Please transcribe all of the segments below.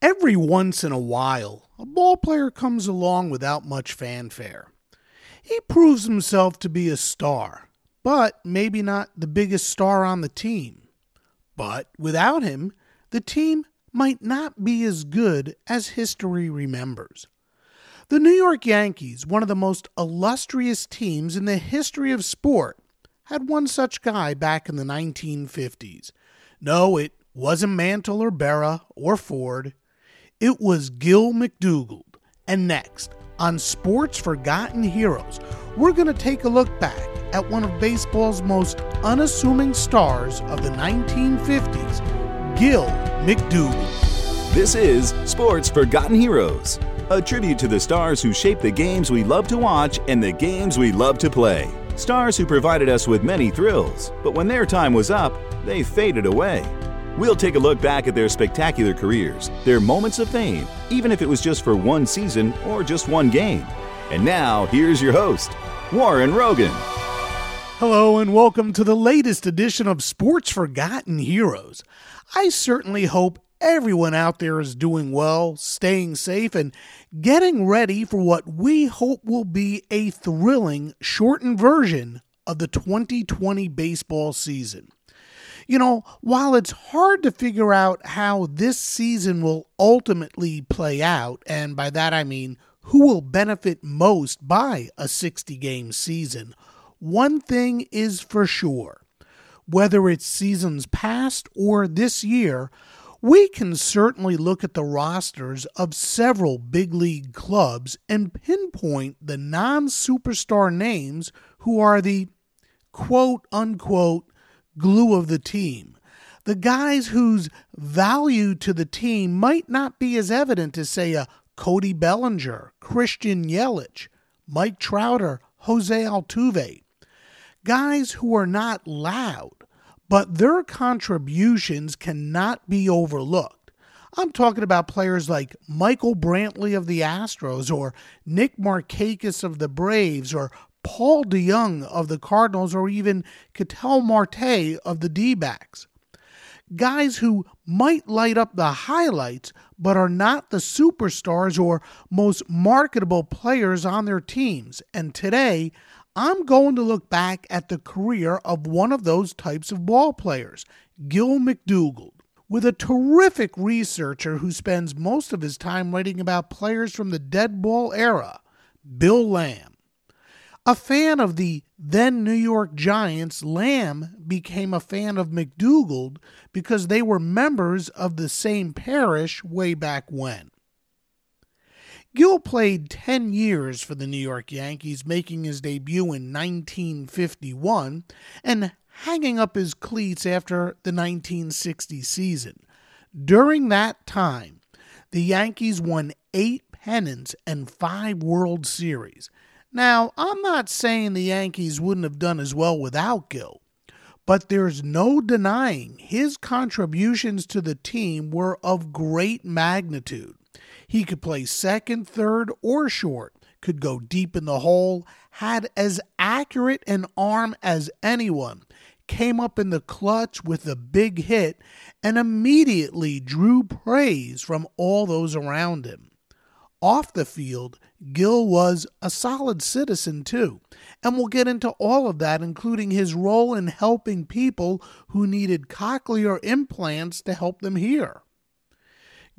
Every once in a while, a ball player comes along without much fanfare. He proves himself to be a star, but maybe not the biggest star on the team. But without him, the team might not be as good as history remembers. The New York Yankees, one of the most illustrious teams in the history of sport, had one such guy back in the 1950s. No, it wasn't Mantle or Berra or Ford. It was Gil McDougald. And next, on Sports Forgotten Heroes, we're going to take a look back at one of baseball's most unassuming stars of the 1950s, Gil McDougald. This is Sports Forgotten Heroes, a tribute to the stars who shaped the games we love to watch and the games we love to play. Stars who provided us with many thrills, but when their time was up, they faded away. We'll take a look back at their spectacular careers, their moments of fame, even if it was just for one season or just one game. And now, here's your host, Warren Rogan. Hello, and welcome to the latest edition of Sports Forgotten Heroes. I certainly hope everyone out there is doing well, staying safe, and getting ready for what we hope will be a thrilling, shortened version of the 2020 baseball season. You know, while it's hard to figure out how this season will ultimately play out, and by that I mean who will benefit most by a 60 game season, one thing is for sure. Whether it's seasons past or this year, we can certainly look at the rosters of several big league clubs and pinpoint the non superstar names who are the quote unquote glue of the team. The guys whose value to the team might not be as evident as, say, a Cody Bellinger, Christian Yelich, Mike Trout or, Jose Altuve. Guys who are not loud, but their contributions cannot be overlooked. I'm talking about players like Michael Brantley of the Astros, or Nick Markakis of the Braves, or Paul DeJong of the Cardinals or even Ketel Marte of the D backs. Guys who might light up the highlights, but are not the superstars or most marketable players on their teams. And today, I'm going to look back at the career of one of those types of ball players, Gil McDougald with a terrific researcher who spends most of his time writing about players from the dead ball era, Bill Lamb. A fan of the then New York Giants, Lamb became a fan of McDougald because they were members of the same parish way back when. Gil played 10 years for the New York Yankees, making his debut in 1951 and hanging up his cleats after the 1960 season. During that time, the Yankees won eight pennants and five World Series now, I'm not saying the Yankees wouldn't have done as well without Gil, but there's no denying his contributions to the team were of great magnitude. He could play second, third, or short, could go deep in the hole, had as accurate an arm as anyone, came up in the clutch with a big hit, and immediately drew praise from all those around him. Off the field, Gil was a solid citizen too, and we'll get into all of that, including his role in helping people who needed cochlear implants to help them hear.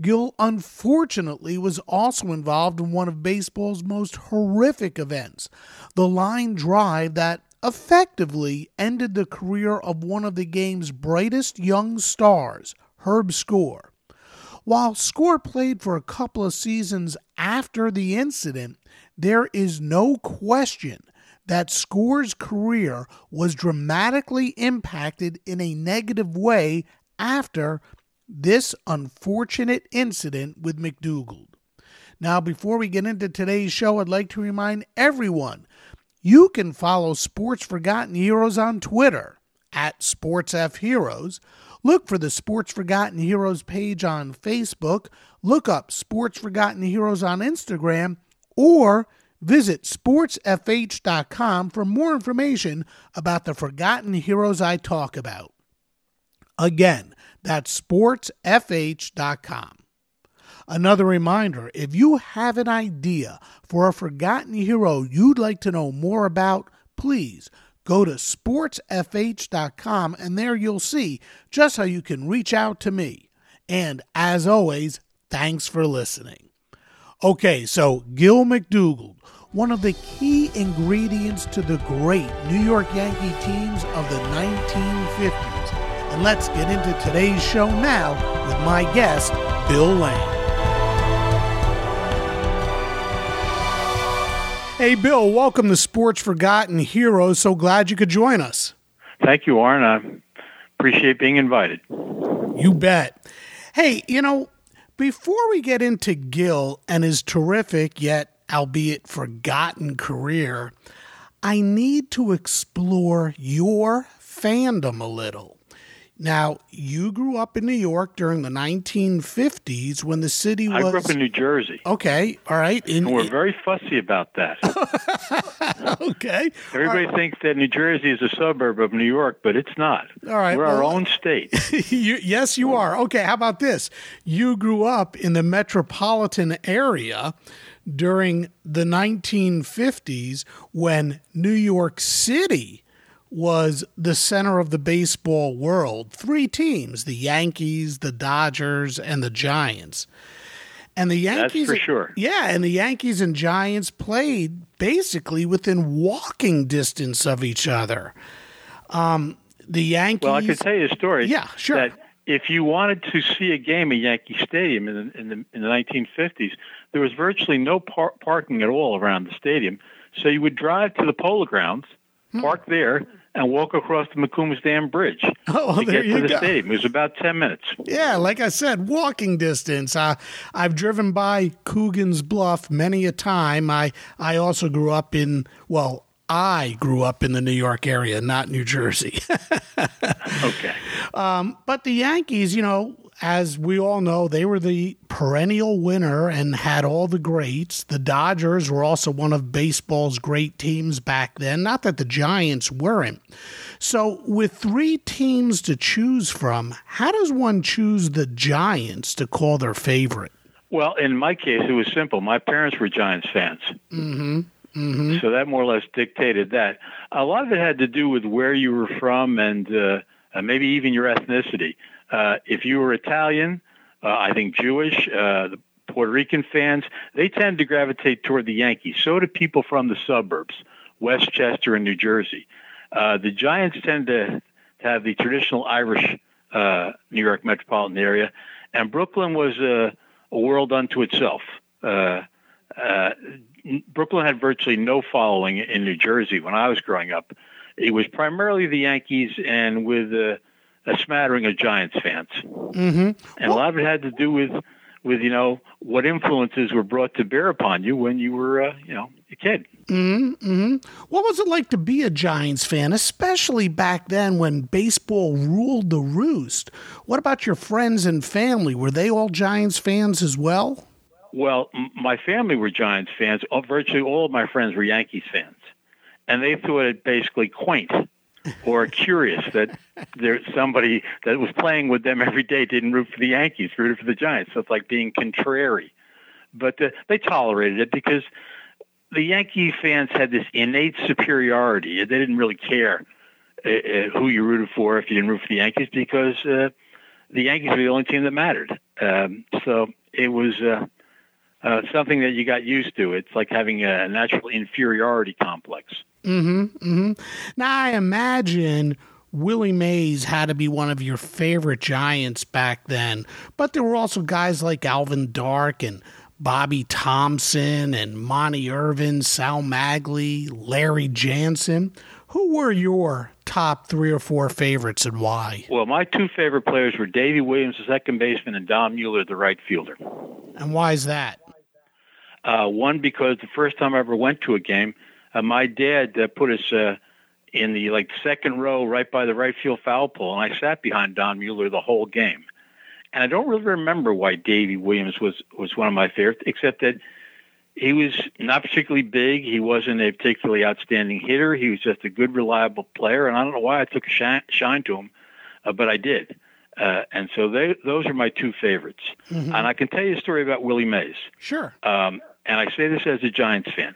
Gil unfortunately was also involved in one of baseball's most horrific events, the line drive that effectively ended the career of one of the game's brightest young stars, Herb Score. While Score played for a couple of seasons after the incident, there is no question that Score's career was dramatically impacted in a negative way after this unfortunate incident with McDougald. Now, before we get into today's show, I'd like to remind everyone you can follow Sports Forgotten Heroes on Twitter at SportsFHeroes. Look for the Sports Forgotten Heroes page on Facebook. Look up Sports Forgotten Heroes on Instagram or visit sportsfh.com for more information about the forgotten heroes I talk about. Again, that's sportsfh.com. Another reminder if you have an idea for a forgotten hero you'd like to know more about, please go to sportsfh.com and there you'll see just how you can reach out to me. And as always, thanks for listening. Okay, so Gil McDougald, one of the key ingredients to the great New York Yankee teams of the 1950s. And let's get into today's show now with my guest, Bill Lamb. Hey, Bill, welcome to Sports Forgotten Heroes. So glad you could join us. Thank you, Warren. I appreciate being invited. You bet. Hey, you know, before we get into Gil and his terrific yet albeit forgotten career, I need to explore your fandom a little. Now, you grew up in New York during the 1950s when the city was. I grew up in New Jersey. Okay, all right. In, and we're very fussy about that. okay. Everybody right. thinks that New Jersey is a suburb of New York, but it's not. All right. We're well, our own state. you, yes, you are. Okay, how about this? You grew up in the metropolitan area during the 1950s when New York City was the center of the baseball world. Three teams the Yankees, the Dodgers, and the Giants. And the Yankees, That's for sure. Yeah, and the Yankees and Giants played basically within walking distance of each other. Um, the Yankees. Well, I can tell you a story. Yeah, sure. That if you wanted to see a game at Yankee Stadium in the, in the, in the 1950s, there was virtually no par- parking at all around the stadium. So you would drive to the Polo Grounds, hmm. park there, and walk across the Macombs Dam Bridge oh, to get to the go. stadium. It was about 10 minutes. Yeah, like I said, walking distance. Uh, I've driven by Coogan's Bluff many a time. I, I also grew up in, well, I grew up in the New York area, not New Jersey. okay. Um, but the Yankees, you know, as we all know, they were the perennial winner and had all the greats. The Dodgers were also one of baseball's great teams back then. Not that the Giants weren't. So, with three teams to choose from, how does one choose the Giants to call their favorite? Well, in my case, it was simple. My parents were Giants fans. Mm-hmm. Mm-hmm. So that more or less dictated that. A lot of it had to do with where you were from and uh, maybe even your ethnicity. Uh, if you were Italian, uh, I think Jewish, uh, the Puerto Rican fans, they tend to gravitate toward the Yankees. So do people from the suburbs, Westchester and New Jersey. Uh, the Giants tend to, have the traditional Irish uh, New York metropolitan area, and Brooklyn was a, a world unto itself. Brooklyn had virtually no following in New Jersey when I was growing up. It was primarily the Yankees, and with a smattering of Giants fans, mm-hmm. and a lot of it had to do with with you know what influences were brought to bear upon you when you were uh, you know a kid. Mm-hmm, mm-hmm. What was it like to be a Giants fan, especially back then when baseball ruled the roost? What about your friends and family? Were they all Giants fans as well? Well, m- my family were Giants fans. Virtually all of my friends were Yankees fans, and they thought it basically quaint or curious that there's somebody that was playing with them every day didn't root for the Yankees, rooted for the Giants. So it's like being contrary. But uh, they tolerated it because the Yankee fans had this innate superiority. They didn't really care uh, uh, who you rooted for if you didn't root for the Yankees because uh, the Yankees were the only team that mattered. Um, so it was uh, uh, something that you got used to. It's like having a natural inferiority complex. Mm-hmm. Mm-hmm. Now I imagine Willie Mays had to be one of your favorite Giants back then, but there were also guys like Alvin Dark and Bobby Thomson and Monte Irvin, Sal Maglie, Larry Jansen. Who were your top three or four favorites and why? Well, my two favorite players were Davey Williams, the second baseman, and Don Mueller, the right fielder. And why is that? Uh, one because the first time I ever went to a game, uh, my dad uh, put us uh, in the like second row, right by the right field foul pole, and I sat behind Don Mueller the whole game. And I don't really remember why Davey Williams was was one of my favorites, except that he was not particularly big. He wasn't a particularly outstanding hitter. He was just a good, reliable player, and I don't know why I took a shine, shine to him, uh, but I did. Uh, and so they, those are my two favorites. Mm-hmm. And I can tell you a story about Willie Mays. Sure. Um, and I say this as a Giants fan,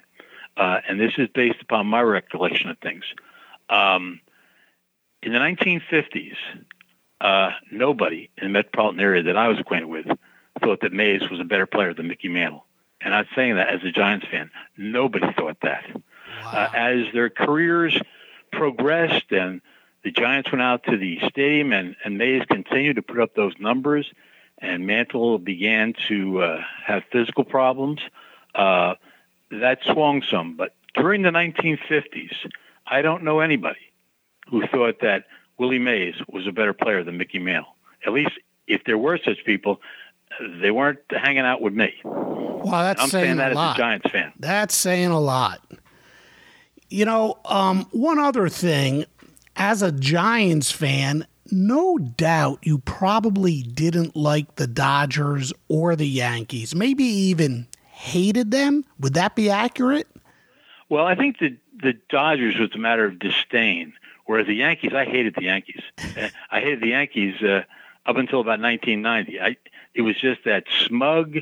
uh, and this is based upon my recollection of things. Um, in the 1950s, uh, nobody in the metropolitan area that I was acquainted with thought that Mays was a better player than Mickey Mantle. And I'm saying that as a Giants fan. Nobody thought that. Wow. Uh, as their careers progressed and the Giants went out to the stadium and, and Mays continued to put up those numbers and Mantle began to uh, have physical problems, uh, that swung some. But during the 1950s, I don't know anybody who thought that Willie Mays was a better player than Mickey Mantle. At least if there were such people, they weren't hanging out with me. Well, that's saying a lot. I'm saying, saying that a lot. as a Giants fan. That's saying a lot. You know, um, one other thing, as a Giants fan, no doubt you probably didn't like the Dodgers or the Yankees, maybe even hated them. Would that be accurate? Well, I think the the Dodgers was a matter of disdain, whereas the Yankees, I hated the Yankees. I hated the Yankees uh, up until about 1990. I, it was just that smug,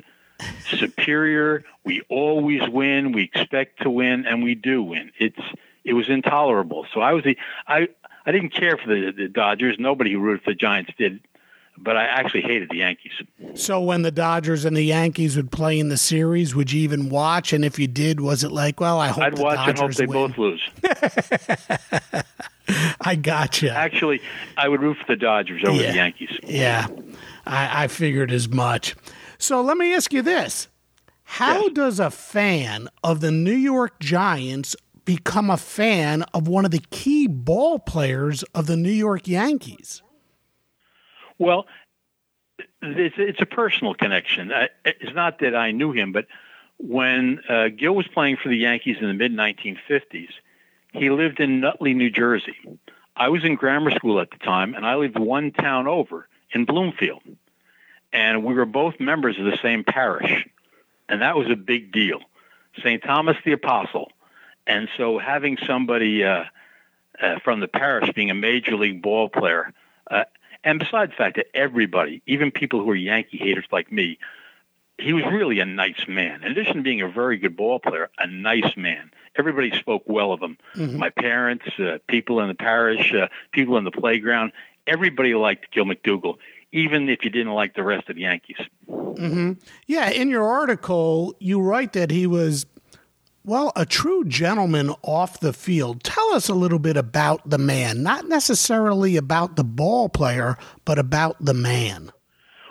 superior. We always win. We expect to win, and we do win. It's it was intolerable. So I was the I I didn't care for the, the Dodgers. Nobody who rooted for the Giants did but I actually hated the Yankees. So when the Dodgers and the Yankees would play in the series, would you even watch? And if you did, was it like, well, I hope I'd watch Dodgers and hope they win. both lose. I gotcha. Actually, I would root for the Dodgers over yeah. the Yankees. Yeah, I, I, figured as much. So let me ask you this: How yes. does a fan of the New York Giants become a fan of one of the key ball players of the New York Yankees? Well, it's, it's a personal connection. It's not that I knew him, but when uh, Gil was playing for the Yankees in the mid 1950s, he lived in Nutley, New Jersey. I was in grammar school at the time, and I lived one town over in Bloomfield. And we were both members of the same parish. And that was a big deal. St. Thomas the Apostle. And so having somebody uh, uh, from the parish being a major league ball player, uh, and besides the fact that everybody, even people who are Yankee haters like me, he was really a nice man. In addition to being a very good ball player, a nice man. Everybody spoke well of him. Mm-hmm. My parents, uh, people in the parish, uh, people in the playground, everybody liked Gil McDougald, even if you didn't like the rest of the Yankees. Mm-hmm. Yeah, in your article, you write that he was well, a true gentleman off the field. Tell us a little bit about the man, not necessarily about the ball player, but about the man.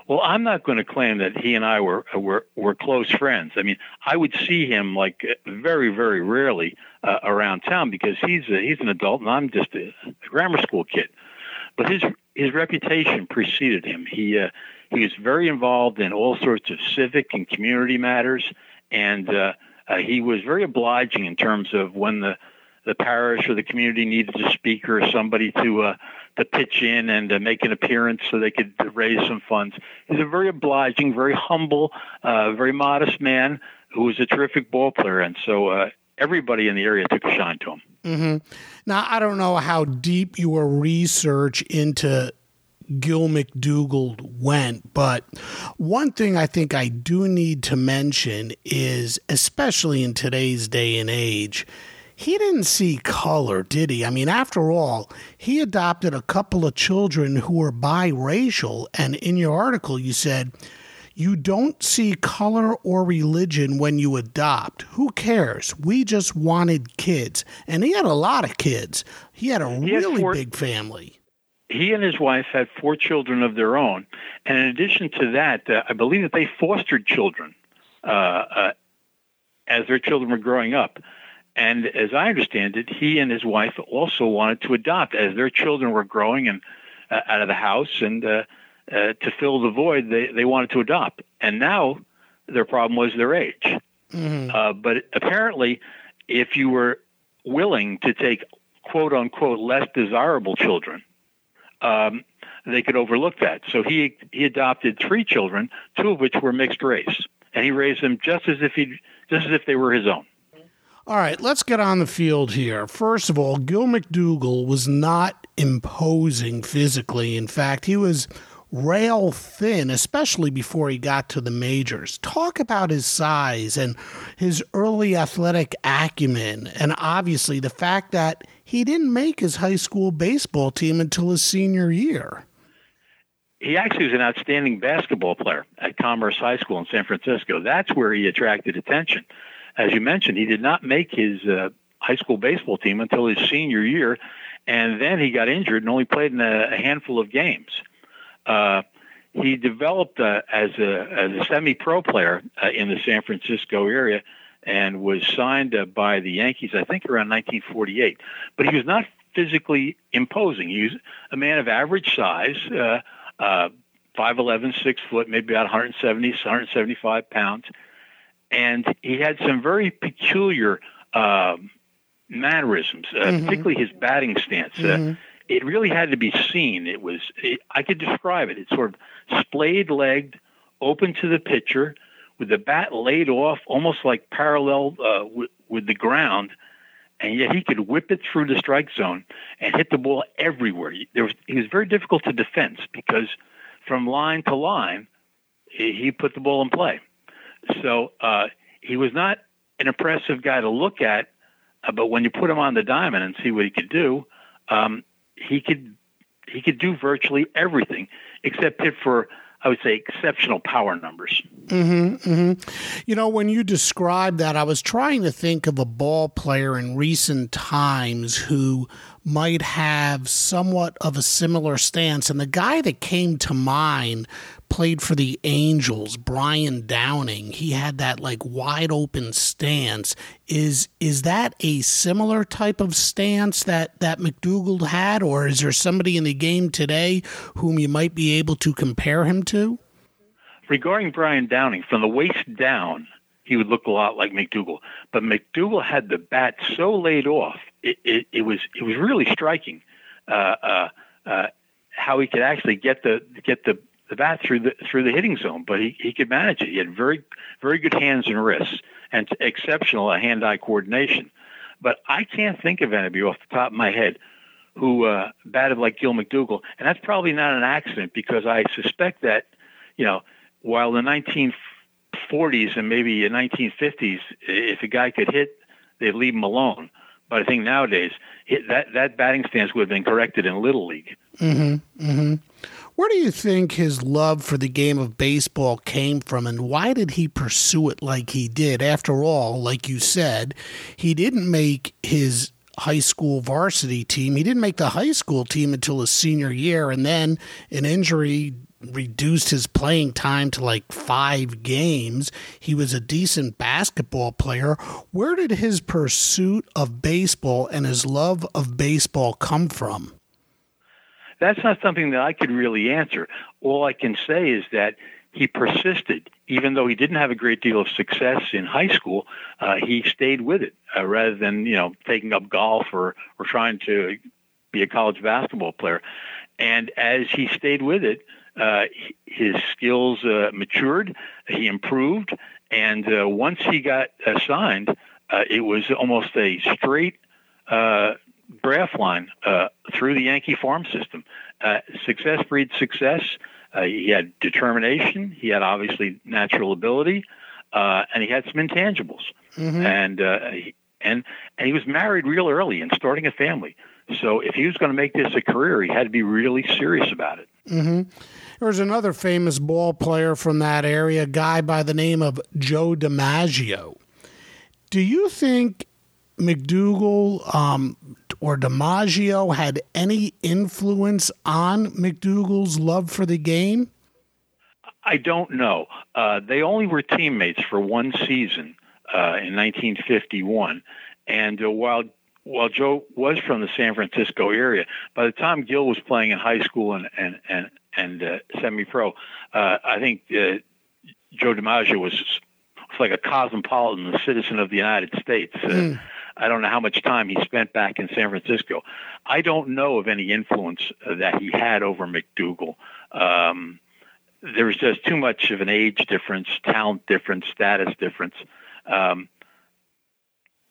Well, I'm not going to claim that he and I were were were close friends. I mean, I would see him like very very rarely uh, around town because he's a, he's an adult and I'm just a, a grammar school kid. But his his reputation preceded him. He uh, he was very involved in all sorts of civic and community matters, and uh, uh, he was very obliging in terms of when the the parish or the community needed a speaker or somebody to uh, to pitch in and make an appearance so they could raise some funds. He's a very obliging, very humble, uh, very modest man who was a terrific ball player, and so uh, everybody in the area took a shine to him. Mm-hmm. Now I don't know how deep your research into Gil McDougald went. But one thing I think I do need to mention is, especially in today's day and age, he didn't see color, did he? I mean, after all, he adopted a couple of children who were biracial. And in your article, you said, you don't see color or religion when you adopt. Who cares? We just wanted kids. And he had a lot of kids. He had a he really four, big family he and his wife had four children of their own, and in addition to that, uh, I believe that they fostered children uh, uh, as their children were growing up. And as I understand it, he and his wife also wanted to adopt as their children were growing and uh, out of the house, and uh, uh, to fill the void, they they wanted to adopt. And now their problem was their age. Mm-hmm. Uh, but apparently, if you were willing to take quote unquote less desirable children, um, they could overlook that. So he he adopted three children, two of which were mixed race, and he raised them just as if he just as if they were his own. All right, let's get on the field here. First of all, Gil McDougal was not imposing physically. In fact, he was rail thin, especially before he got to the majors. Talk about his size and his early athletic acumen, and obviously the fact that he didn't make his high school baseball team until his senior year. He actually was an outstanding basketball player at Commerce High School in San Francisco. That's where he attracted attention. As you mentioned, he did not make his uh, high school baseball team until his senior year, and then he got injured and only played in a, handful of games. Uh, he developed uh, as a as a semi-pro player uh, in the San Francisco area and was signed uh, by the Yankees, I think, around 1948. But he was not physically imposing. He was a man of average size, uh, uh, 5'11", 6 foot, maybe about 170, 175 pounds, and he had some very peculiar uh, mannerisms, uh, mm-hmm. particularly his batting stance. Uh, mm-hmm. it really had to be seen. It was, it, I could describe it. It's sort of splayed-legged, open to the pitcher, with the bat laid off, almost like parallel uh, with, with the ground, and yet he could whip it through the strike zone and hit the ball everywhere. There was, he was very difficult to defense because from line to line, he, he put the ball in play. So uh, he was not an impressive guy to look at, uh, but when you put him on the diamond and see what he could do, um, he could he could do virtually everything except hit for I would say exceptional power numbers. Mm-hmm, mm-hmm. You know, when you describe that, I was trying to think of a ball player in recent times who might have somewhat of a similar stance. And the guy that came to mind played for the Angels, Brian Downing. He had that like wide open stance. Is is that a similar type of stance that that McDougal had, or is there somebody in the game today whom you might be able to compare him to? Regarding Brian Downing, from the waist down, he would look a lot like McDougal. But McDougal had the bat so laid off, it, it, it was it was really striking uh, uh, uh, how he could actually get the get the the bat through the through the hitting zone, but he, he could manage it. He had very very good hands and wrists and exceptional hand-eye coordination. But I can't think of anybody off the top of my head who uh, batted like Gil McDougal, and that's probably not an accident because I suspect that you know while the 1940s and maybe the 1950s, if a guy could hit, they'd leave him alone. But I think nowadays that that batting stance would have been corrected in little league. Mm-hmm. Mm-hmm. Where do you think his love for the game of baseball came from, and why did he pursue it like he did? After all, like you said, he didn't make his high school varsity team. He didn't make the high school team until his senior year, and then an injury reduced his playing time to like five games. He was a decent basketball player. Where did his pursuit of baseball and his love of baseball come from? That's not something that I could really answer. All I can say is that he persisted, even though he didn't have a great deal of success in high school. Uh, he stayed with it uh, rather than you know taking up golf or or trying to be a college basketball player. And as he stayed with it, uh, his skills uh, matured, he improved, and uh, once he got signed, uh, it was almost a straight draft line uh, through the Yankee farm system. Uh, success breeds success. Uh, he had determination. He had obviously natural ability, uh, and he had some intangibles. Mm-hmm. And uh, he, and and he was married real early and starting a family. So if he was going to make this a career, he had to be really serious about it. Mm-hmm. There's another famous ball player from that area, a guy by the name of Joe DiMaggio. Do you think McDougal um, or DiMaggio had any influence on McDougal's love for the game? I don't know. Uh, they only were teammates for one season uh, in 1951, and uh, while while Joe was from the San Francisco area, by the time Gil was playing in high school and and and, and uh, semi-pro, uh, I think uh, Joe DiMaggio was like a cosmopolitan, a citizen of the United States. Mm. I don't know how much time he spent back in San Francisco. I don't know of any influence that he had over McDougal. Um, there was just too much of an age difference, talent difference, status difference. Um,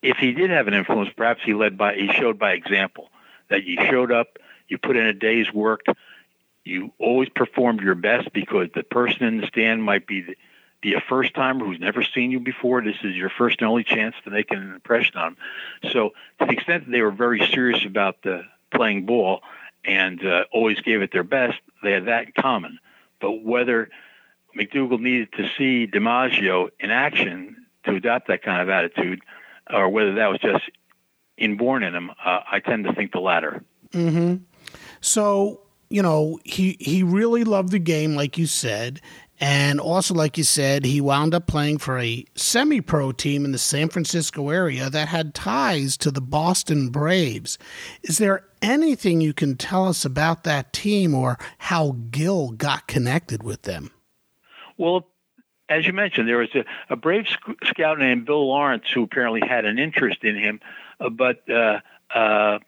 if he did have an influence, perhaps he led by he showed by example that you showed up, you put in a day's work, you always performed your best because the person in the stand might be the, be a first timer who's never seen you before. This is your first and only chance to make an impression on them. So, to the extent that they were very serious about the playing ball and uh, always gave it their best, they had that in common. But whether McDougal needed to see DiMaggio in action to adopt that kind of attitude, or whether that was just inborn in him, uh, I tend to think the latter. Mm-hmm. So you know he he really loved the game, like you said, and also like you said, he wound up playing for a semi-pro team in the San Francisco area that had ties to the Boston Braves. Is there anything you can tell us about that team or how Gil got connected with them? Well, as you mentioned, there was a, a brave sc- scout named Bill Lawrence who apparently had an interest in him, uh, but uh, uh,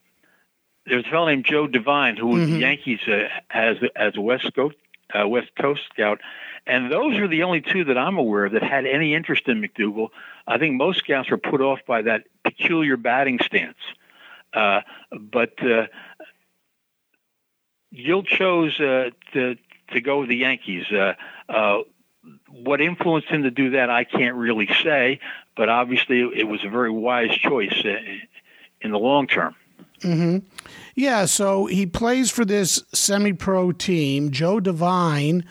there was a fellow named Joe Devine who was mm-hmm. the Yankees uh, as as a West Coast uh, West Coast scout, and those are the only two that I'm aware of that had any interest in McDougal. I think most scouts were put off by that peculiar batting stance, uh, but Gil chose to to go with the Yankees what influenced him to do that, I can't really say, but obviously it was a very wise choice uh, in the long term. Mm-hmm. Yeah, so he plays for this semi pro team. Joe Devine,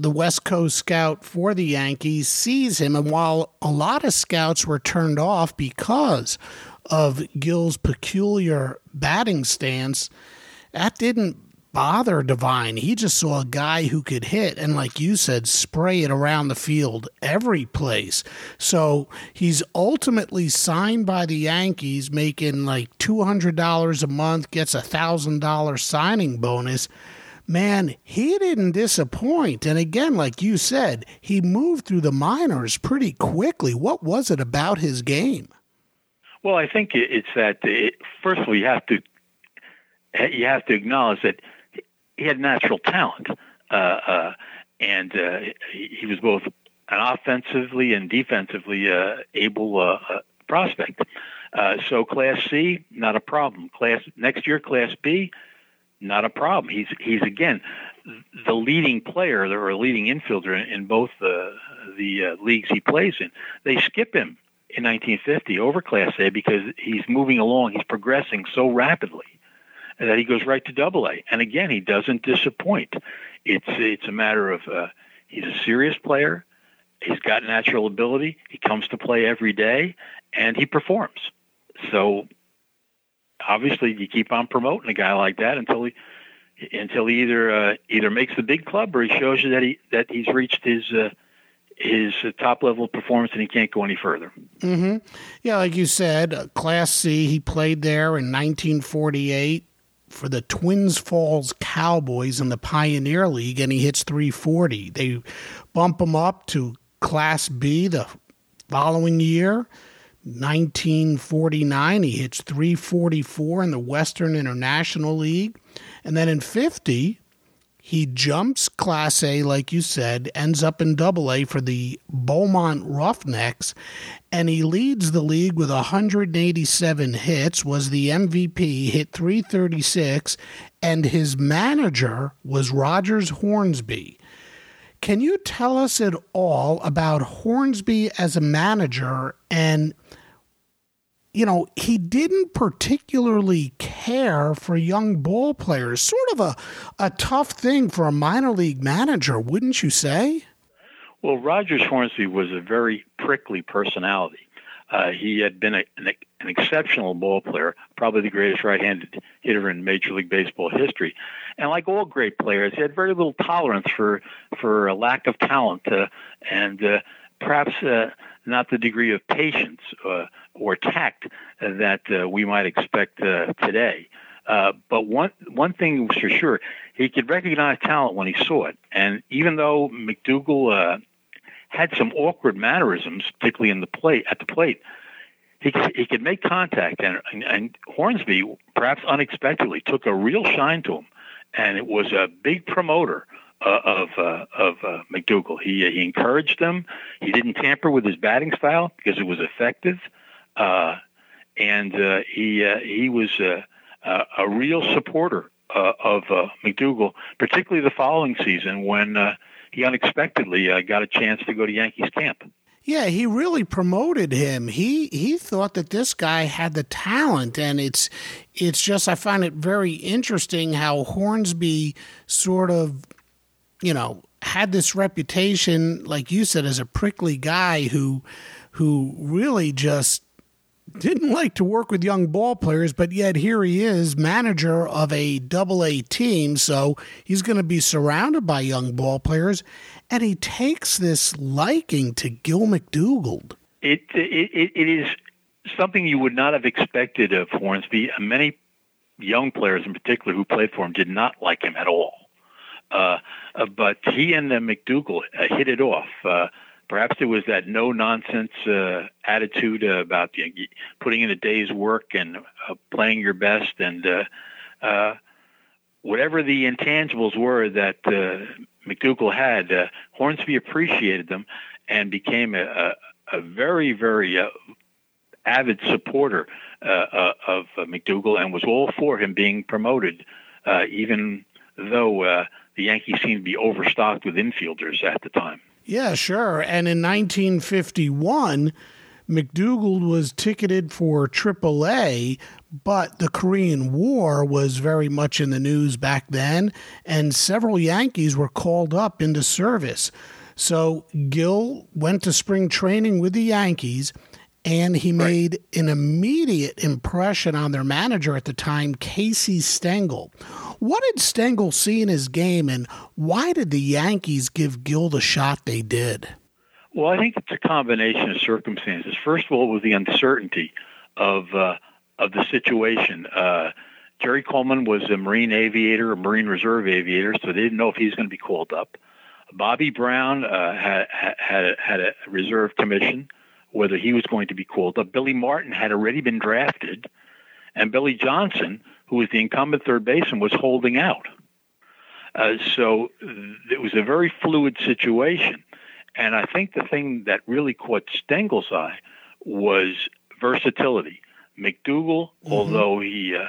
the West Coast scout for the Yankees, sees him. And while a lot of scouts were turned off because of Gil's peculiar batting stance, that didn't bother Devine. He just saw a guy who could hit and, like you said, spray it around the field every place. So he's ultimately signed by the Yankees, making like $200 a month, gets a $1,000 signing bonus. Man, he didn't disappoint. And again, like you said, he moved through the minors pretty quickly. What was it about his game? Well, I think it's that, it, first of all, you have to you have to acknowledge that he had natural talent, uh, uh, and uh, he, was both an offensively and defensively uh, able uh, uh, prospect. so Class C, not a problem. Class next year, Class B, not a problem. He's he's again the leading player or leading infielder in, both the the leagues he plays in. They skip him in 1950 over Class A because he's moving along. He's progressing so rapidly that he goes right to Double A. And again, he doesn't disappoint. It's it's a matter of uh, he's a serious player. He's got natural ability. He comes to play every day, and he performs. So obviously, you keep on promoting a guy like that until he until he either uh, either makes the big club or he shows you that he that he's reached his. Uh, his top level of performance and he can't go any further. Mm-hmm. Yeah, like you said, uh, Class C, he played there in 1948 for the Twins Falls Cowboys in the Pioneer League, and he hits 340. They bump him up to Class B the following year. 1949, he hits 344 in the Western International League. And then in 50, he jumps Class A, like you said, ends up in Double A for the Beaumont Roughnecks, and he leads the league with 187 hits, was the MVP, hit 336, and his manager was Rogers Hornsby. Can you tell us at all about Hornsby as a manager and – you know, he didn't particularly care for young ball players. Sort of a, a tough thing for a minor league manager, wouldn't you say? Well, Rogers Hornsby was a very prickly personality. Uh, he had been a, an, an, exceptional ball player, probably the greatest right-handed hitter in Major League Baseball history. And like all great players, he had very little tolerance for for a lack of talent, uh, and uh, perhaps uh, not the degree of patience uh, or tact that uh, we might expect uh, today. Uh, but one one thing was for sure, he could recognize talent when he saw it. And even though McDougal uh, had some awkward mannerisms, particularly in the plate at the plate. He he could make contact, and, and, and Hornsby, perhaps unexpectedly, took a real shine to him, and it was a big promoter uh, of uh, of uh, McDougald. He he encouraged him. He didn't tamper with his batting style because it was effective, uh, and uh, he uh, he was uh, uh, a real supporter uh, of uh, McDougald, particularly the following season when uh, he unexpectedly uh, got a chance to go to Yankees camp. Yeah, he really promoted him. He he thought that this guy had the talent, and it's it's just I find it very interesting how Hornsby sort of, you know, had this reputation, like you said, as a prickly guy who who really just didn't like to work with young ball players, but yet here he is, manager of a double A team. So he's going to be surrounded by young ball players, and he takes this liking to Gil McDougald. It, it, it is something you would not have expected of Hornsby. Many young players, in particular, who played for him, did not like him at all. Uh, uh, but he and uh, McDougald uh, hit it off. Perhaps it was that no nonsense uh, attitude uh, about you know, putting in a day's work and uh, playing your best and uh, uh, whatever the intangibles were that uh, McDougald had, Hornsby appreciated them and became a, a, a very, very avid supporter of McDougald and was all for him being promoted, even though the Yankees seemed to be overstocked with infielders at the time. Yeah, sure. And in 1951, McDougald was ticketed for AAA, but the Korean War was very much in the news back then, and several Yankees were called up into service. So Gil went to spring training with the Yankees, and he made right. an immediate impression on their manager at the time, Casey Stengel. What did Stengel see in his game, and why did the Yankees give Gil the shot they did? Well, I think it's a combination of circumstances. First of all, it was the uncertainty of uh, of the situation. Uh, Jerry Coleman was a Marine aviator, a Marine Reserve aviator, so they didn't know if he was going to be called up. Bobby Brown uh, had had had a reserve commission, whether he was going to be called up. Billy Martin had already been drafted, and Billy Johnson who was the incumbent third baseman, was holding out. Uh, so it was a very fluid situation. And I think the thing that really caught Stengel's eye was versatility. McDougald, mm-hmm. although he uh,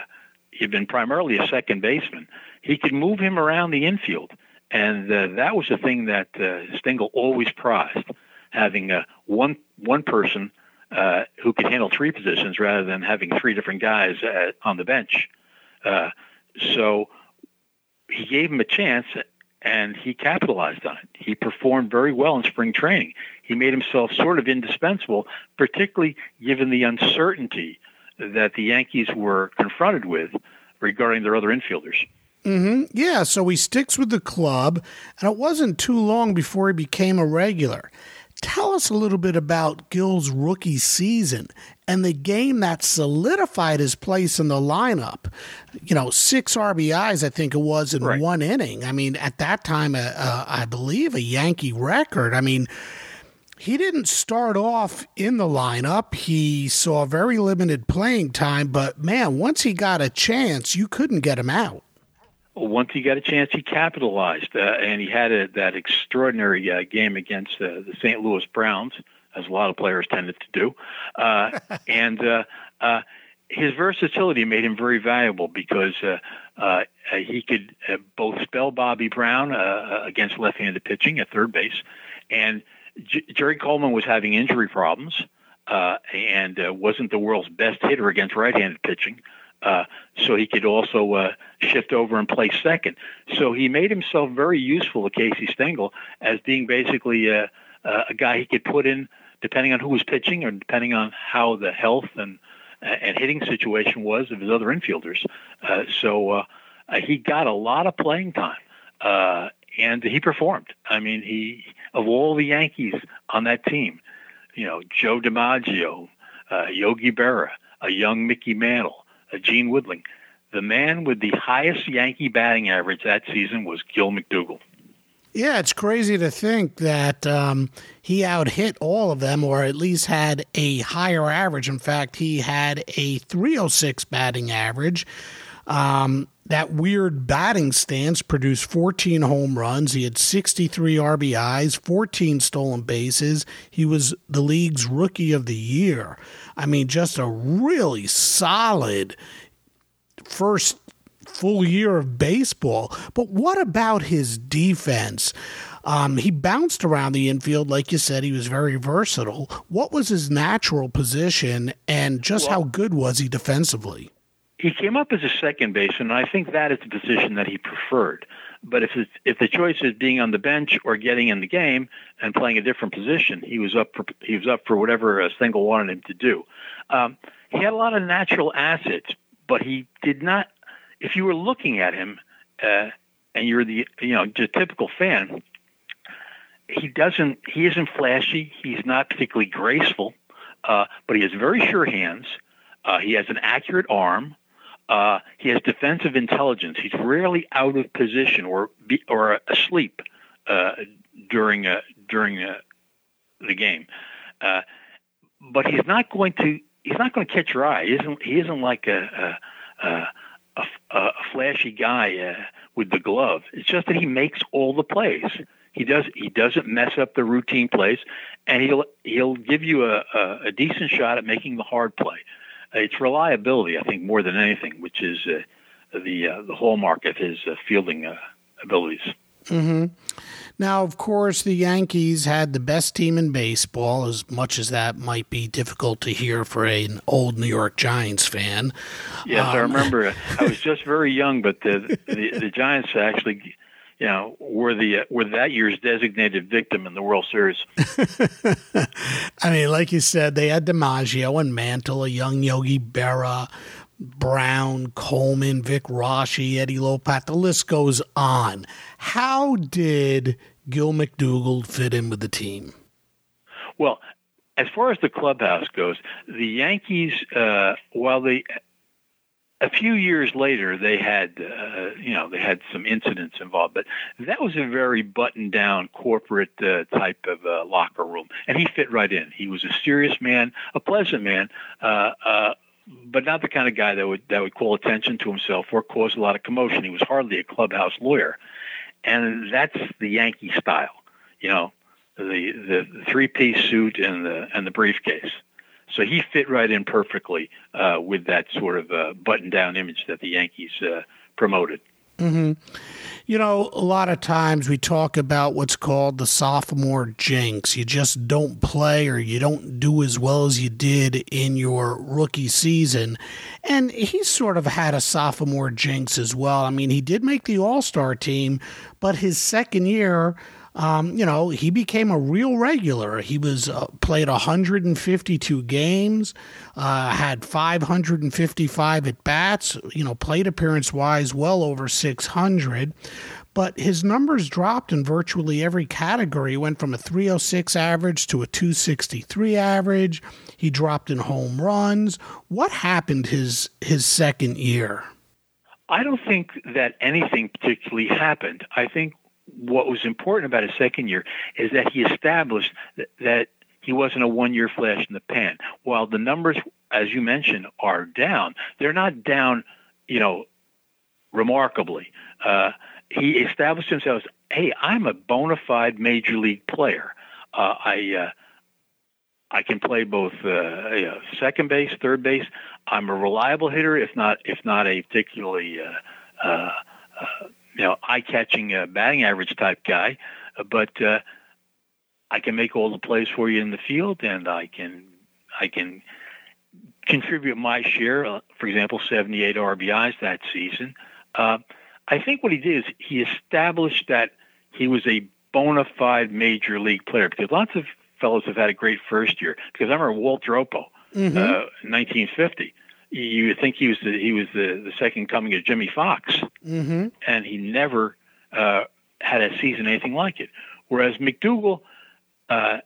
he'd been primarily a second baseman, he could move him around the infield, and uh, that was the thing that uh, Stengel always prized, having uh, one one person uh, who could handle three positions rather than having three different guys uh, on the bench. Uh, so he gave him a chance and he capitalized on it. He performed very well in spring training. He made himself sort of indispensable, particularly given the uncertainty that the Yankees were confronted with regarding their other infielders. Mm-hmm. Yeah, so he sticks with the club, and it wasn't too long before he became a regular. Tell us a little bit about Gil's rookie season and the game that solidified his place in the lineup. You know, six RBIs, I think it was in right. one inning. I mean, at that time, uh, uh, I believe a Yankee record. I mean, he didn't start off in the lineup. He saw very limited playing time, but man, once he got a chance, you couldn't get him out once he got a chance, he capitalized, uh, and he had a, that extraordinary uh, game against uh, the St. Louis Browns, as a lot of players tended to do. Uh, and uh, uh, his versatility made him very valuable because he could both spell Bobby Brown against left-handed pitching at third base, and J- Jerry Coleman was having injury problems and wasn't the world's best hitter against right-handed pitching. Uh, so he could also uh, shift over and play second. So he made himself very useful to Casey Stengel as being basically a, a guy he could put in depending on who was pitching or depending on how the health and and hitting situation was of his other infielders. Uh, so uh, he got a lot of playing time. Uh, and he performed. I mean, he of all the Yankees on that team, you know, Joe DiMaggio, Yogi Berra, a young Mickey Mantle, a Gene Woodling. The man with the highest Yankee batting average that season was Gil McDougald. Yeah, it's crazy to think that um, he out hit all of them, or at least had a higher average. In fact, he had a 306 batting average. Um, that weird batting stance produced 14 home runs. He had 63 RBIs, 14 stolen bases. He was the league's rookie of the year. I mean, just a really solid first full year of baseball. But what about his defense? Um, he bounced around the infield, like you said. He was very versatile. What was his natural position, and just well, how good was he defensively? he came up as a second baseman, and I think that is the position that he preferred. But if if the choice is being on the bench or getting in the game and playing a different position, he was up for he was up for whatever a single wanted him to do. Um, he had a lot of natural assets, but he did not. If you were looking at him, uh, and you're the you know just typical fan, he doesn't. He isn't flashy. He's not particularly graceful, uh, but he has very sure hands. Uh, he has an accurate arm. Uh, he has defensive intelligence. He's rarely out of position or be, or asleep uh, during uh, during uh, the game. Uh, but he's not going to he's not going to catch your eye. He isn't he isn't like a a, a, a flashy guy uh, with the glove. It's just that he makes all the plays. He does he doesn't mess up the routine plays, and he'll he'll give you a, a, a decent shot at making the hard play Uh, it's reliability, I think, more than anything, which is uh, the uh, the hallmark of his uh, fielding uh, abilities. Mm-hmm. Now, of course, the Yankees had the best team in baseball, as much as that might be difficult to hear for an old New York Giants fan. Yes, um, I remember. I was just very young, but the, the, the Giants actually you know, were the were that year's designated victim in the World Series. I mean, like you said, they had DiMaggio and Mantle, a young Yogi Berra, Brown, Coleman, Vic Raschi, Eddie Lopat. The list goes on. How did Gil McDougald fit in with the team? Well, as far as the clubhouse goes, the Yankees, uh, while they a few years later, they had, uh, you know, they had some incidents involved, but that was a very buttoned down corporate uh, type of uh, locker room, and he fit right in. He was a serious man, a pleasant man, uh, uh, but not the kind of guy that would that would call attention to himself or cause a lot of commotion. He was hardly a clubhouse lawyer, and that's the Yankee style, you know, the the, three piece suit and the and the briefcase. So he fit right in perfectly uh, with that sort of uh, button down image that the Yankees uh, promoted. Mm-hmm. You know, a lot of times we talk about what's called the sophomore jinx. You just don't play or you don't do as well as you did in your rookie season. And he sort of had a sophomore jinx as well. I mean, he did make the All Star team, but his second year, um, you know, he became a real regular. He was uh, played 152 games, uh, had 555 at bats. You know, plate appearance wise, well over 600. But his numbers dropped in virtually every category. He went from a 306 average to a 263 average. He dropped in home runs. What happened his his second year? I don't think that anything particularly happened. I think what was important about his second year is that he established that, that he wasn't a one year flash in the pan. While the numbers, as you mentioned, are down, they're not down, you know, remarkably. Uh, he established himself as, hey, I'm a bona fide major league player. Uh, I uh, I can play both uh, you know, second base, third base. I'm a reliable hitter, if not if not a particularly uh, uh, you know, eye-catching uh, batting average type guy, uh, but uh, I can make all the plays for you in the field, and I can I can contribute my share. Uh, for example, 78 RBIs that season. Uh, I think what he did is he established that he was a bona fide major league player because lots of fellows have had a great first year. Because I remember Walt Dropo, mm-hmm. 1950 you would think he was the, he was the, the second coming of Jimmie Foxx, mm-hmm. and he never uh, had a season anything like it. Whereas McDougal, uh,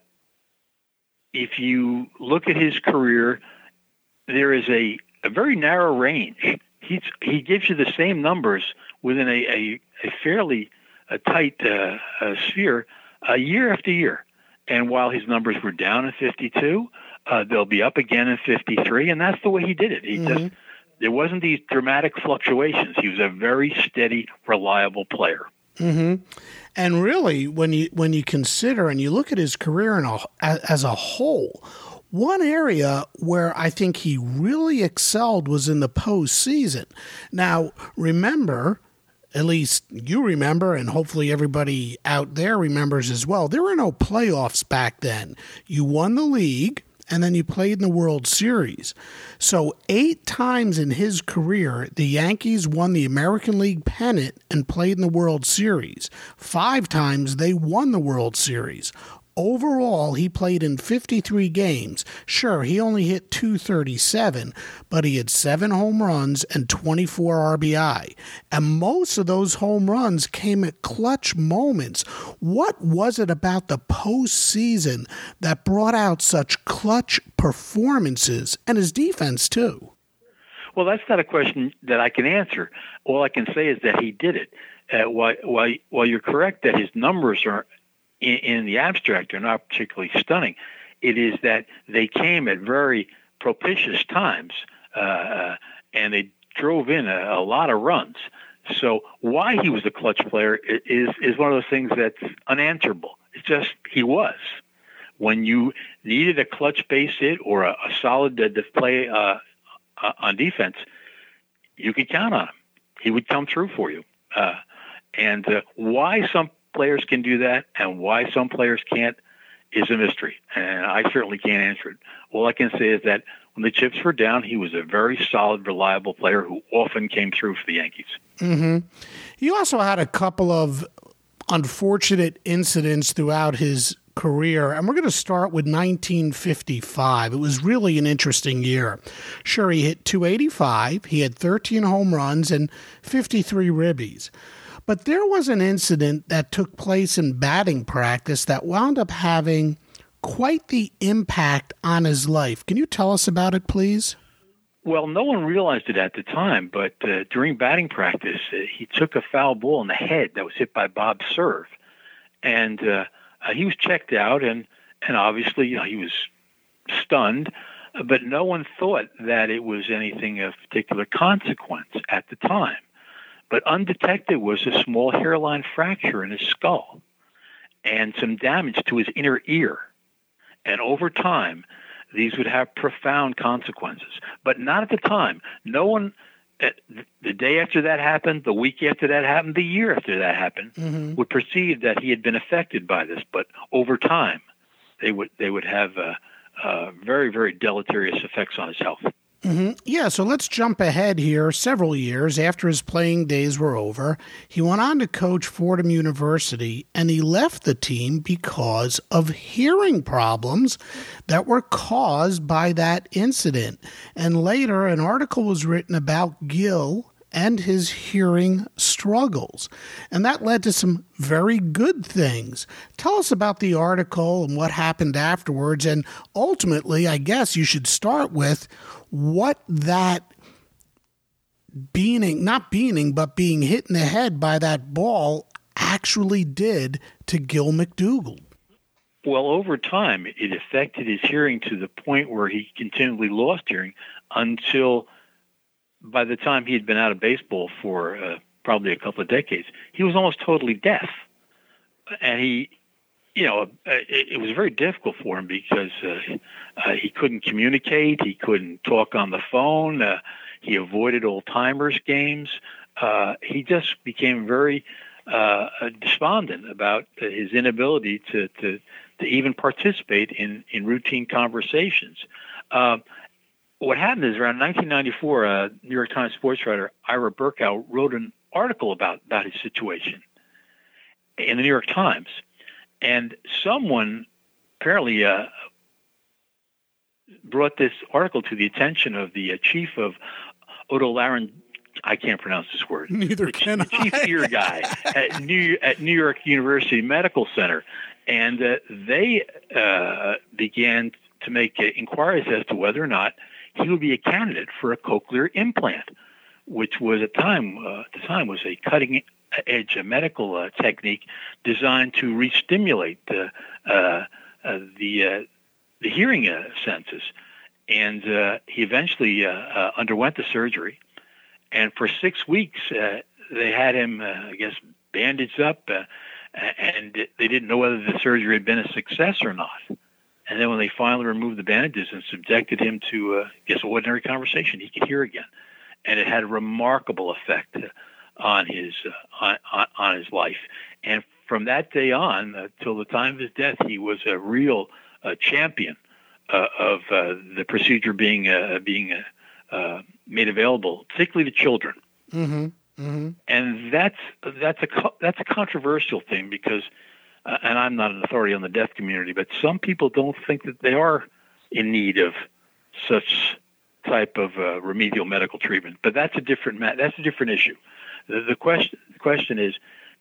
if you look at his career, there is a, a very narrow range. He's, he gives you the same numbers within a, a, a fairly a tight uh, uh, sphere uh, year after year. And while his numbers were down in 52, uh, they'll be up again in 53, and that's the way he did it. He mm-hmm. just there wasn't these dramatic fluctuations. He was a very steady, reliable player. Mm-hmm. And really, when you when you consider and you look at his career in a, as a whole, one area where I think he really excelled was in the postseason. Now, remember, at least you remember, and hopefully everybody out there remembers as well, there were no playoffs back then. You won the league and then you played in the World Series. So, eight times in his career, the Yankees won the American League pennant and played in the World Series. Five times they won the World Series. Overall, he played in 53 games. Sure, he only hit 237, but he had seven home runs and 24 RBI. And most of those home runs came at clutch moments. What was it about the postseason that brought out such clutch performances and his defense, too? Well, that's not a question that I can answer. All I can say is that he did it. Uh, while, while, while you're correct that his numbers are in, in the abstract are not particularly stunning. It is that they came at very propitious times, uh, uh, and they drove in a, a lot of runs. So why he was a clutch player is is one of those things that's unanswerable. It's just he was. When you needed a clutch base hit or a, a solid display uh, uh, on defense, you could count on him. He would come through for you. Uh, and why some players can do that and why some players can't is a mystery. And I certainly can't answer it. All I can say is that when the chips were down, he was a very solid, reliable player who often came through for the Yankees. Mm-hmm. He also had a couple of unfortunate incidents throughout his career, and we're going to start with 1955. It was really an interesting year. Sure, he hit 285, he had 13 home runs and 53 ribbies. But there was an incident that took place in batting practice that wound up having quite the impact on his life. Can you tell us about it, please? Well, no one realized it at the time, but uh, during batting practice, uh, he took a foul ball in the head that was hit by Bob Cerv, and uh, uh he was checked out, and and obviously, you know, he was stunned, but no one thought that it was anything of particular consequence at the time but undetected was a small hairline fracture in his skull and some damage to his inner ear. And over time, these would have profound consequences, but not at the time. No one, eh, the day after that happened, the week after that happened, the year after that happened, mm-hmm. would perceive that he had been affected by this. But over time, they would they would have uh, uh, very very deleterious effects on his health. Mm-hmm. Yeah, so let's jump ahead here several years after his playing days were over. He went on to coach Fordham University and he left the team because of hearing problems that were caused by that incident. And later, an article was written about Gil and his hearing struggles. And that led to some very good things. Tell us about the article and what happened afterwards. And ultimately, I guess you should start with what that being, not being, but being hit in the head by that ball actually did to Gil McDougald. Well, over time, it affected his hearing to the point where he continually lost hearing until by the time he had been out of baseball for uh, probably a couple of decades, he was almost totally deaf. And he you know, uh, it, it was very difficult for him because uh, uh, he couldn't communicate, he couldn't talk on the phone, uh, he avoided old timers games. He just became very despondent about his inability to, to, to even participate in, in routine conversations. What happened is around 1994, uh, New York Times sports writer Ira Berkow wrote an article about, about his situation in the New York Times. And someone apparently uh, brought this article to the attention of the uh, chief of otolaryng. I can't pronounce this word. Neither the, can the chief ear guy at New at New York University Medical Center, and uh, they uh, began to make uh, inquiries as to whether or not he would be a candidate for a cochlear implant, which was at time uh, at the time was a cutting edge a medical uh, technique designed to re-stimulate the uh, uh, the the hearing senses. And he eventually underwent the surgery, and for six weeks they had him, I guess, bandaged up, and they didn't know whether the surgery had been a success or not. And then when they finally removed the bandages and subjected him to, uh, I guess, ordinary conversation, he could hear again, and it had a remarkable effect on his uh, on, on his life. And from that day on uh, till the time of his death, he was a real uh, champion uh, of uh, the procedure being uh, being uh, uh, made available, particularly to children. Mm-hmm. Mm-hmm. And that's that's a that's a controversial thing because, uh, and I'm not an authority on the deaf community, but some people don't think that they are in need of such type of uh, remedial medical treatment. But that's a different that's a different issue. The, the question the question is,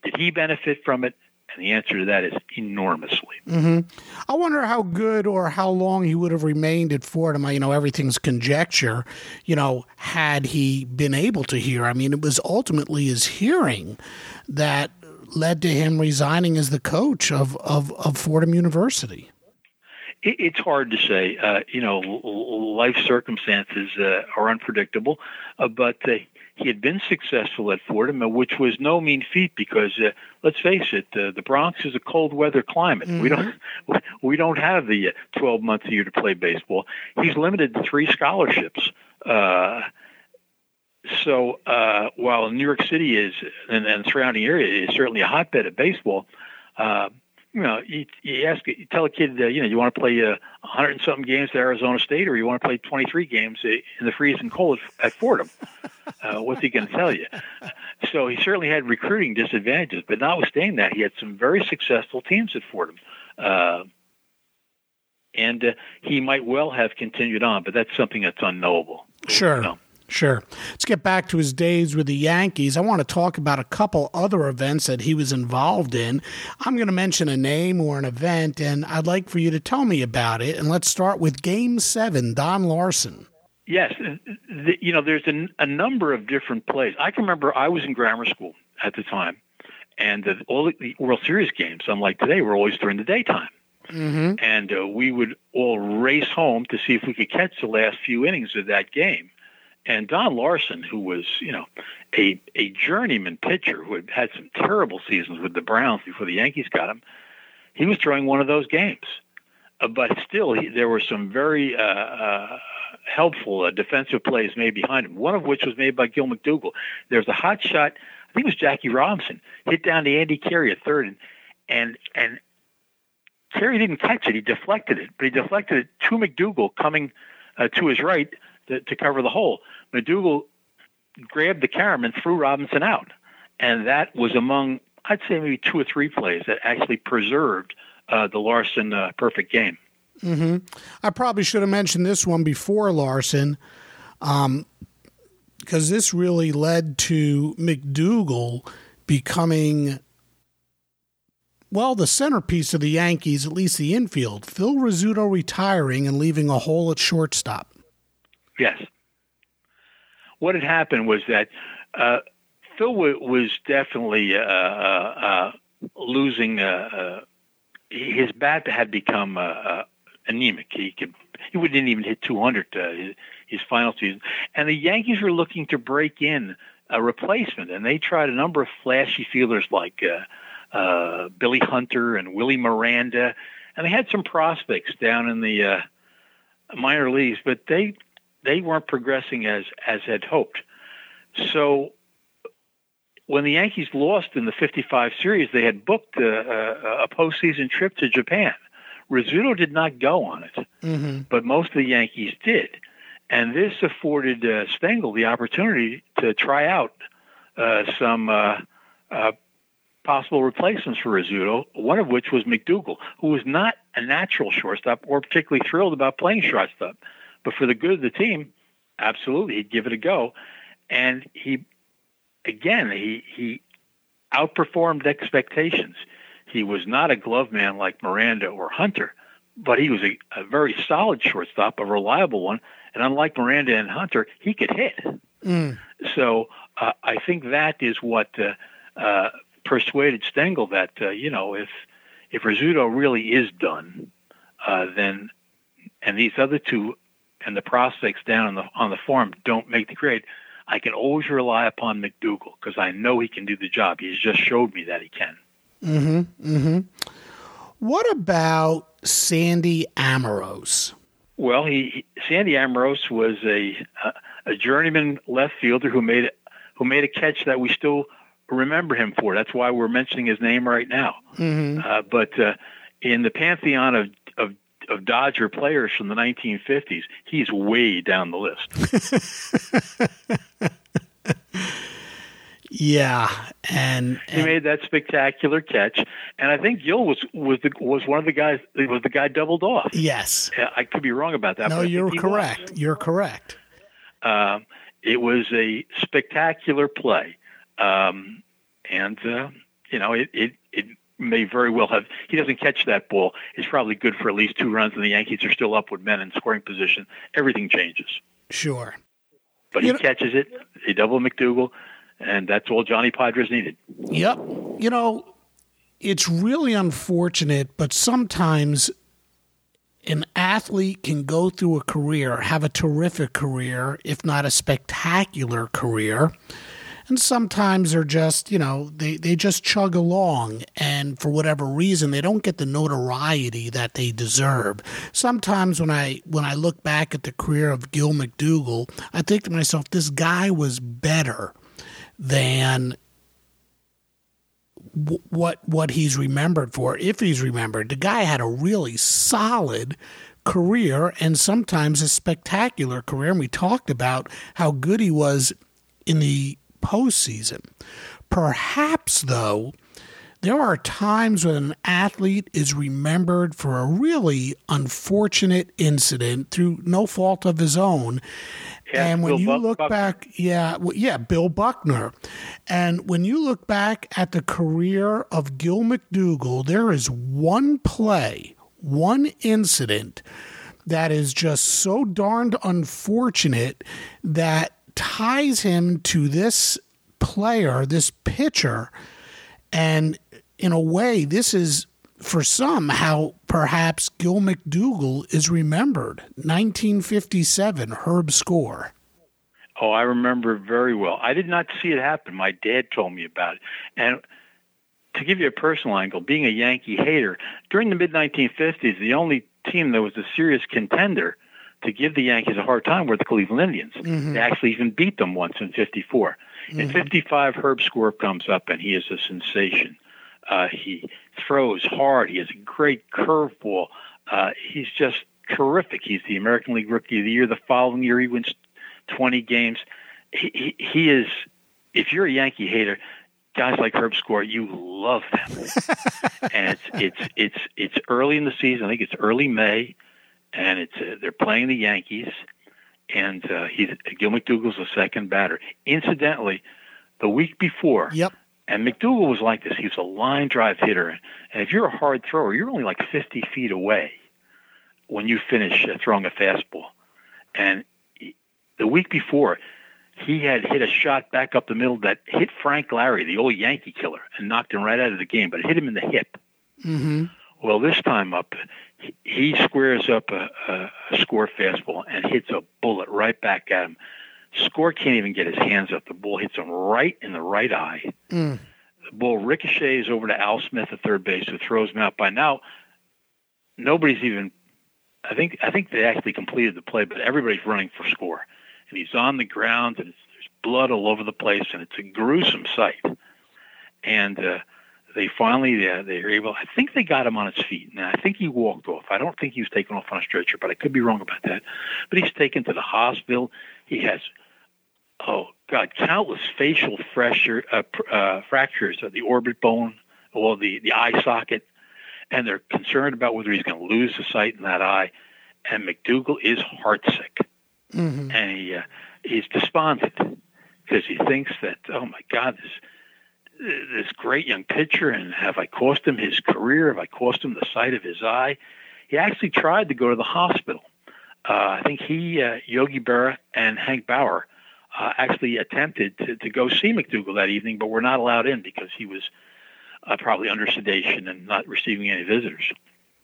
did he benefit from it? And the answer to that is enormously. Mm-hmm. I wonder how good or how long he would have remained at Fordham. You know, everything's conjecture. You know, had he been able to hear, I mean, it was ultimately his hearing that led to him resigning as the coach of, of, of Fordham University. it's hard to say. Uh, you know, life circumstances uh, are unpredictable, uh, but uh, he had been successful at Fordham, which was no mean feat because uh, let's face it, uh, the Bronx is a cold weather climate. Mm-hmm. We don't we don't have the uh, 12 months a year to play baseball. He's limited to three scholarships. Uh, so uh, while New York City is and, and surrounding area is certainly a hotbed of baseball, uh, you know, you, you ask, you tell a kid, uh, you know, you want to play a uh, hundred and something games at Arizona State, or you want to play 23 games in the freezing cold at Fordham. Uh, what's he going to tell you? So he certainly had recruiting disadvantages, but notwithstanding that, he had some very successful teams at Fordham. Uh, and uh, he might well have continued on, but that's something that's unknowable. Sure. You know? Sure. Let's get back to his days with the Yankees. I want to talk about a couple other events that he was involved in. I'm going to mention a name or an event, and I'd like for you to tell me about it. And let's start with Game 7, Don Larsen. Yes. The, you know, there's a, a, number of different plays. I can remember I was in grammar school at the time, and the, all the World Series games, unlike today, were always during the daytime. Mm-hmm. And uh, we would all race home to see if we could catch the last few innings of that game. And Don Larsen, who was, you know, a, a journeyman pitcher who had had some terrible seasons with the Browns before the Yankees got him, he was throwing one of those games. Uh, but still, he, there were some very uh, uh, helpful uh, defensive plays made behind him, one of which was made by Gil McDougald. There's a hot shot, I think it was Jackie Robinson, hit down to Andy Carey at third, and, and, and Carey didn't catch it. He deflected it, but he deflected it to McDougald coming uh, to his right to, to cover the hole. McDougal grabbed the carom and threw Robinson out. And that was among, I'd say, maybe two or three plays that actually preserved uh, the Larsen uh, perfect game. Mm-hmm. I probably should have mentioned this one before Larsen, because um, this really led to McDougal becoming, well, the centerpiece of the Yankees, at least the infield. Phil Rizzuto retiring and leaving a hole at shortstop. Yes. What had happened was that uh, Phil w- was definitely uh, uh, uh losing. Uh, uh, his bat had become anemic. He could he didn't even hit 200 his, his final season, and the Yankees were looking to break in a replacement, and they tried a number of flashy fielders like Billy Hunter and Willie Miranda, and they had some prospects down in the minor leagues, but they they weren't progressing as as had hoped. So when the Yankees lost in the 55 series, they had booked a, a, a postseason trip to Japan. Rizzuto did not go on it, mm-hmm. but most of the Yankees did. And this afforded uh, Stengel the opportunity to try out uh, some uh, uh, possible replacements for Rizzuto, one of which was McDougald, who was not a natural shortstop or particularly thrilled about playing shortstop. But for the good of the team, absolutely, he'd give it a go. And he, again, he he outperformed expectations. He was not a glove man like Miranda or Hunter, but he was a, a very solid shortstop, a reliable one. And unlike Miranda and Hunter, he could hit. Mm. So uh, I think that is what uh, uh, persuaded Stengel that uh, you know if if Rizzuto really is done, uh, then and these other two and the prospects down on the on the farm don't make the grade, I can always rely upon McDougal because I know he can do the job. He's just showed me that he can. Mm-hmm. Mm-hmm. What about Sandy Amoros? Well, he, Sandy Amoros was a a journeyman left fielder who made who made a catch that we still remember him for. That's why we're mentioning his name right now. Mm-hmm. Uh, but uh, in the pantheon of, of Dodger players from the 1950s, he's way down the list. yeah, and, and, he made that spectacular catch, and I think Gil was was the, was one of the guys it was the guy doubled off. Yes, I could be wrong about that. No, you're correct. Was. You're correct. Um, it was a spectacular play, um, and uh, you know it, it it may very well have. He doesn't catch that ball. It's probably good for at least two runs, and the Yankees are still up with men in scoring position. Everything changes. Sure, but you he know, catches it. He double McDougal, and that's all Johnny Podres needed. Yep. You know, it's really unfortunate, but sometimes an athlete can go through a career, have a terrific career, if not a spectacular career. And sometimes they're just, you know, they, they just chug along and for whatever reason they don't get the notoriety that they deserve. Sometimes when I when I look back at the career of Gil McDougald, I think to myself, this guy was better than what what he's remembered for, if he's remembered. The guy had a really solid career and sometimes a spectacular career. And we talked about how good he was in the postseason. Perhaps, though, there are times when an athlete is remembered for a really unfortunate incident through no fault of his own. Yeah, and when Bill you Buck- look back, yeah, well, yeah, Bill Buckner. And when you look back at the career of Gil McDougald, there is one play, one incident that is just so darned unfortunate that ties him to this player, this pitcher. And in a way, this is for some how perhaps Gil McDougall is remembered. 1957, Herb Score. Oh, I remember very well. I did not see it happen. My dad told me about it. And to give you a personal angle, being a Yankee hater, during the mid 1950s, the only team that was a serious contender to give the Yankees a hard time were the Cleveland Indians. Mm-hmm. They actually even beat them once in 54. Mm-hmm. In 55, Herb Score comes up and he is a sensation. Uh, he throws hard. He has a great curveball. Uh, he's just terrific. He's the American League Rookie of the Year. The following year, he wins 20 games. He, he, he is, if you're a Yankee hater, guys like Herb Score, you love them. and it's it's it's it's early in the season. I think it's early May, and it's uh, they're playing the Yankees, and uh, he's Gil McDougald's the second batter. Incidentally, the week before, Yep. and McDougald was like this. He was a line drive hitter, and if you're a hard thrower, you're only like 50 feet away when you finish uh, throwing a fastball. And he- the week before, he had hit a shot back up the middle that hit Frank Lary, the old Yankee killer, and knocked him right out of the game. But it hit him in the hip. Mm-hmm. Well, this time up, he- squares up a, a, a Score fastball and hits a bullet right back at him. Score can't even get his hands up. The ball hits him right in the right eye. Mm. The ball ricochets over to Al Smith at third base, who throws him out. By now, nobody's even. I think I think they actually completed the play, but everybody's running for Score, and he's on the ground, and it's, there's blood all over the place, and it's a gruesome sight. And uh, they finally uh, they were able. I think they got him on his feet. Now I think he walked off. I don't think he was taken off on a stretcher, but I could be wrong about that. But he's taken to the hospital. He has oh god, countless facial fracture, uh, pr- uh, fractures of the orbit bone or the the eye socket, and they're concerned about whether he's going to lose the sight in that eye. And McDougald is heartsick, Mm-hmm. and he uh, he's despondent because he thinks that oh my god this this great young pitcher and have I cost him his career? Have I cost him the sight of his eye? He actually tried to go to the hospital. Uh, I think he, uh, Yogi Berra, and Hank Bauer uh, actually attempted to, to go see McDougal that evening, but were not allowed in because he was uh, probably under sedation and not receiving any visitors.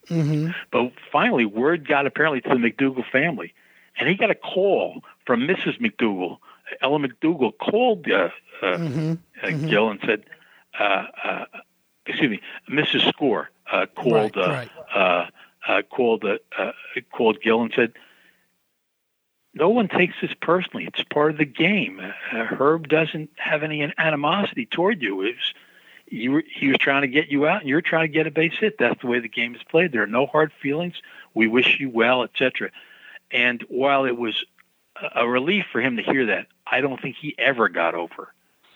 Mm-hmm. But finally, word got apparently to the McDougal family, and he got a call from Mrs. McDougal. Ella McDougal called uh, uh, Mm-hmm. uh, Mhm. Gil and said, uh, uh, "Excuse me, Mrs. Score uh, called Right, uh, right. uh, uh, called uh, uh, called Gil and said." No one takes this personally. It's part of the game. Uh, Herb doesn't have any animosity toward you. It's, you were, he was trying to get you out, and you're trying to get a base hit. That's the way the game is played. There are no hard feelings. We wish you well, etc. And while it was a- relief for him to hear that, I don't think he ever got over.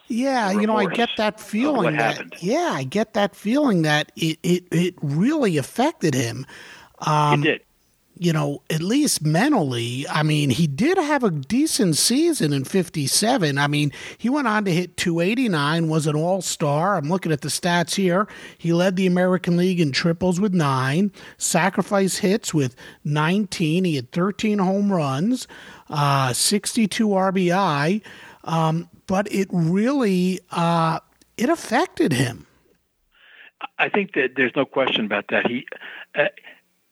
Yeah, you know, I get that feeling what that happened. yeah, I get that feeling that it it, it really affected him. Um, he did. You know, at least mentally, I mean, he did have a decent season in 57. I mean, he went on to hit 289, was an all star. I'm looking at the stats here. He led the American League in triples with nine, sacrifice hits with 19. He had 13 home runs, uh, 62 RBI. Um, but it really, uh, it affected him. I think that there's no question about that. He, uh,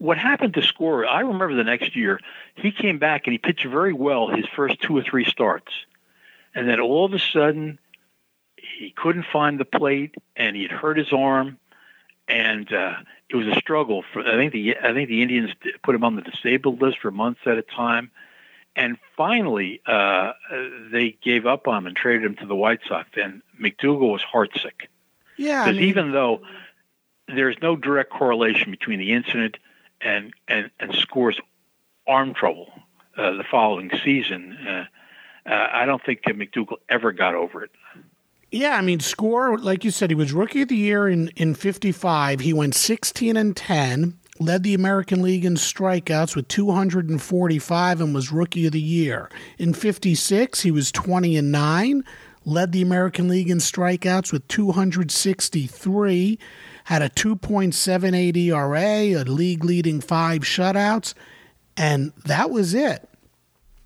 what happened to Score? I remember the next year he came back and he pitched very well his first two or three starts, and then all of a sudden he couldn't find the plate and he'd hurt his arm, and uh, it was a struggle. For I think the I think the Indians put him on the disabled list for months at a time. And finally, uh, they gave up on him and traded him to the White Sox. And McDougal was heartsick. Yeah. I Because mean, even though there's no direct correlation between the incident and and, and Score's arm trouble uh, the following season, uh, uh, I don't think McDougal ever got over it. Yeah, I mean, Score like you said, he was rookie of the year in in '55. He went 16 and 10, led the American League in strikeouts with 245, and was rookie of the year. In '56, he was 20 and 9, led the American League in strikeouts with 263, had a 2.78 ERA, a league leading five shutouts, and that was it.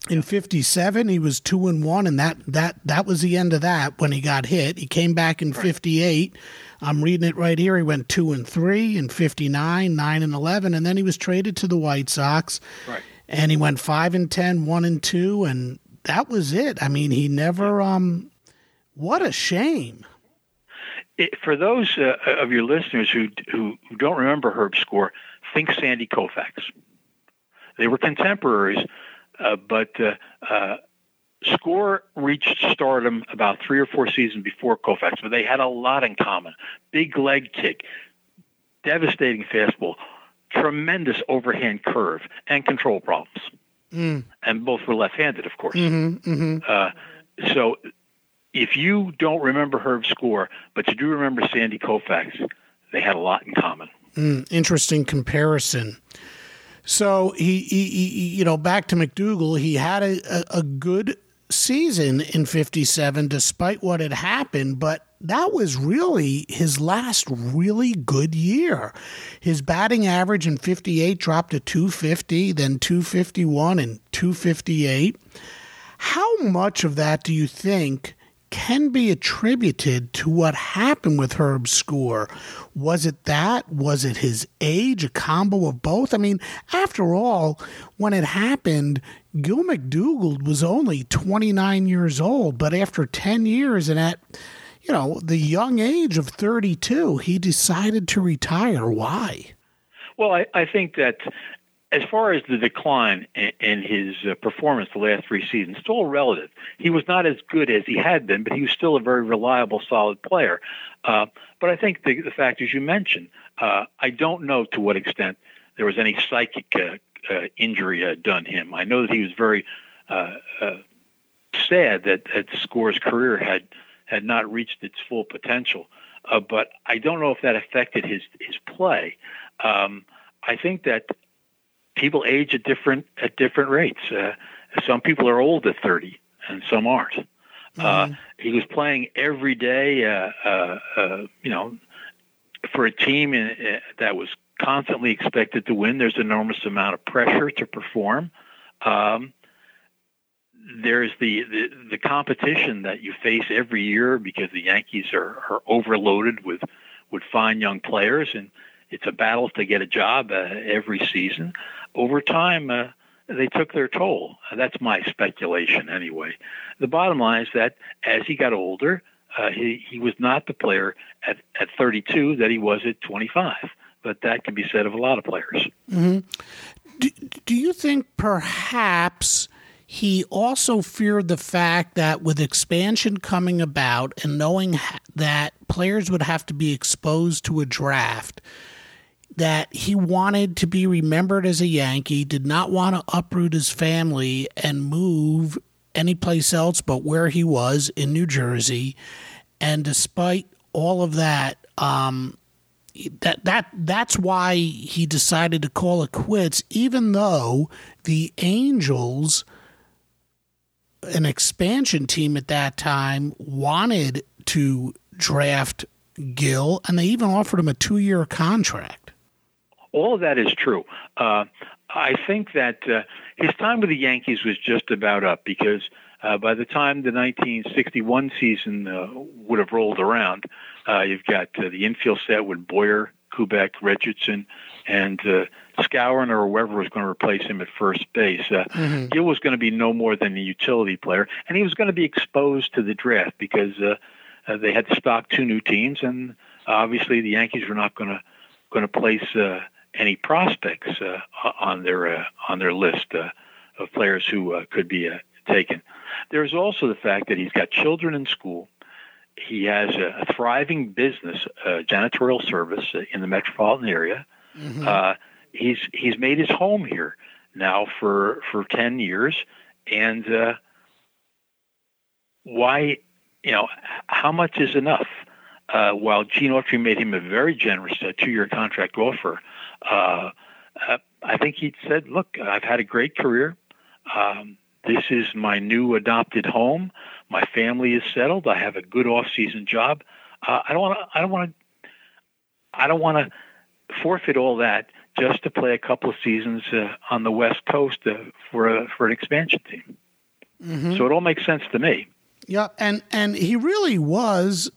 In '57, he was two and one, and that that that was the end of that. When he got hit, he came back in '58. I'm reading it right here. He went two and three in '59, nine and eleven, and then he was traded to the White Sox. Right. And he went five and ten, one and two, and that was it. I mean, he never. Um, what a shame. It, for those uh, of your listeners who, who don't remember Herb Score, think Sandy Koufax. They were contemporaries, uh, but uh, uh, Score reached stardom about three or four seasons before Koufax, but they had a lot in common. Big leg kick, devastating fastball, tremendous overhand curve, and control problems. Mm. And both were left-handed, of course. Mm-hmm, mm-hmm. Uh, so if you don't remember Herb Score, but you do remember Sandy Koufax, they had a lot in common. Mm, interesting comparison. So he, he, he, you know, back to McDougal, he had a, a, a good season in 57 despite what had happened, but that was really his last really good year. His batting average in 58 dropped to 250, then 251 and 258. How much of that do you think can be attributed to what happened with Herb Score? Was it that? Was it his age? A combo of both? I mean, after all, when it happened, Gil McDougald was only 29 years old, but after 10 years and at you know, the young age of 32, he decided to retire. Why? Well, I, I think that as far as the decline in, his uh, performance the last three seasons, it's all relative. He was not as good as he had been, but he was still a very reliable, solid player. Uh, but I think the, the factors you mentioned, uh, I don't know to what extent there was any psychic uh, uh, injury uh, done him. I know that he was very sad that, that Score's career had had not reached its full potential. But I don't know if that affected his his play. Um, I think that people age at different at different rates. Uh, some people are old at 30, and some aren't. Uh, he was playing every day, uh, uh, uh, you know, for a team in, uh, that was constantly expected to win. There's an enormous amount of pressure to perform. Um, there's the, the, the competition that you face every year because the Yankees are, are overloaded with with fine young players, and it's a battle to get a job uh, every season. Over time, uh, they took their toll. That's my speculation, anyway. The bottom line is that as he got older, uh, he he was not the player at at 32 that he was at 25. But that can be said of a lot of players. Mm-hmm. Do, do you think perhaps? he also feared the fact that with expansion coming about and knowing that players would have to be exposed to a draft, that he wanted to be remembered as a Yankee, did not want to uproot his family and move anyplace else but where he was in New Jersey. And despite all of that, um, that that that's why he decided to call it quits, even though the Angels, an expansion team at that time, wanted to draft Gil, and they even offered him a two-year contract. All of that is true. Uh, I think that uh, his time with the Yankees was just about up because uh, by the time the 1961 season uh, would have rolled around, uh, you've got uh, the infield set with Boyer, Kubek, Richardson, and uh, Skowron or whoever was going to replace him at first base. Uh, mm-hmm. Gil was going to be no more than a utility player, and he was going to be exposed to the draft because uh, uh, they had to stock two new teams, and obviously the Yankees were not going to going to place uh, any prospects uh, on their uh, on their list uh, of players who uh, could be uh, taken. There's also the fact that he's got children in school. He has a, thriving business, janitorial service in the metropolitan area. Mm-hmm. Uh, he's he's made his home here now for for ten years, and uh, why, you know, how much is enough? Uh, while Gene Autry made him a very generous uh, two-year contract offer, uh, uh, I think he said, "Look, I've had a great career. Um, this is my new adopted home. My family is settled. I have a good off-season job. Uh, I don't want to. I don't want to. I don't want to forfeit all that just to play a couple of seasons uh, on the West Coast uh, for a, for an expansion team. Mm-hmm. So it all makes sense to me. Yeah, and and he really was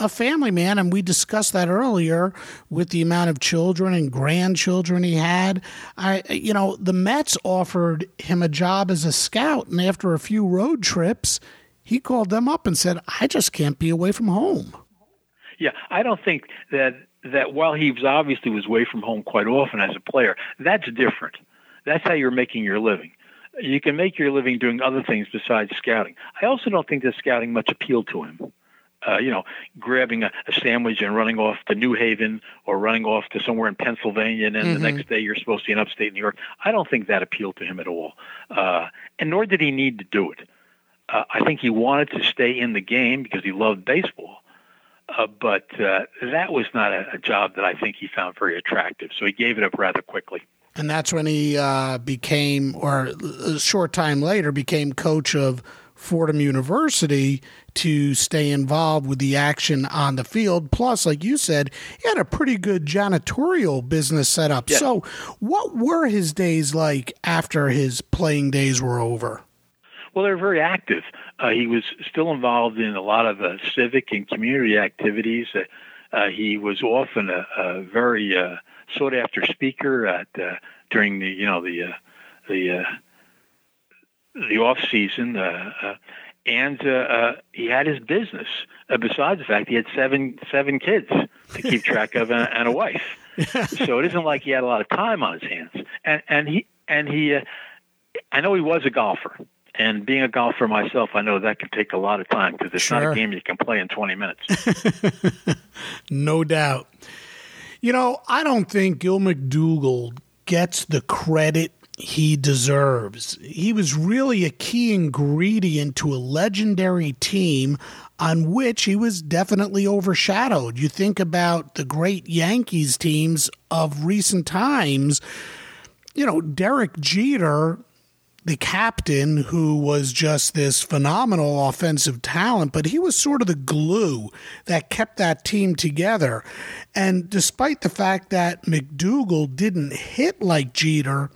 a family man, and we discussed that earlier with the amount of children and grandchildren he had. I, you know, the Mets offered him a job as a scout, and after a few road trips, he called them up and said, "I just can't be away from home." Yeah, I don't think that that while he was obviously was away from home quite often as a player, that's different. That's how you're making your living. You can make your living doing other things besides scouting. I also don't think that scouting much appealed to him uh, you know, grabbing a, a, sandwich and running off to New Haven or running off to somewhere in Pennsylvania, and then mm-hmm. the next day you're supposed to be in upstate New York. I don't think that appealed to him at all, uh, and nor did he need to do it. Uh, I think he wanted to stay in the game because he loved baseball. Uh, but uh, that was not a, a, job that I think he found very attractive, so he gave it up rather quickly. And that's when he uh, became, or a short time later, became coach of Fordham University to stay involved with the action on the field. Plus, like you said, he had a pretty good janitorial business set up. So, what were his days like after his playing days were over? Well, they were very active. Uh, he was still involved in a lot of uh, civic and community activities. Uh, uh he was often a, a very uh, sought after speaker at uh, during the you know the the the off season, and uh, uh, he had his business. Uh, besides the fact he had seven seven kids to keep track of and, and a wife, so it isn't like he had a lot of time on his hands. And and he and he, uh, I know he was a golfer. And being a golfer myself, I know that can take a lot of time because it's sure. not a game you can play in 20 minutes. no doubt. You know, I don't think Gil McDougald gets the credit he deserves. He was really a key ingredient to a legendary team on which he was definitely overshadowed. You think about the great Yankees teams of recent times, you know, Derek Jeter, the captain, who was just this phenomenal offensive talent, but he was sort of the glue that kept that team together. And despite the fact that McDougal didn't hit like Jeter,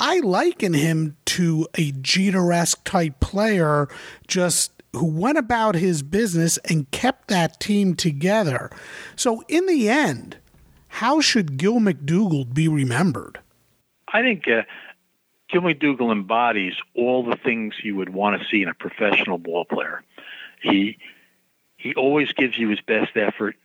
I liken him to a Jeter-esque type player, just who went about his business and kept that team together. So, in the end, how should Gil McDougald be remembered? I think uh, Gil McDougald embodies all the things you would want to see in a professional ball player. He he always gives you his best effort.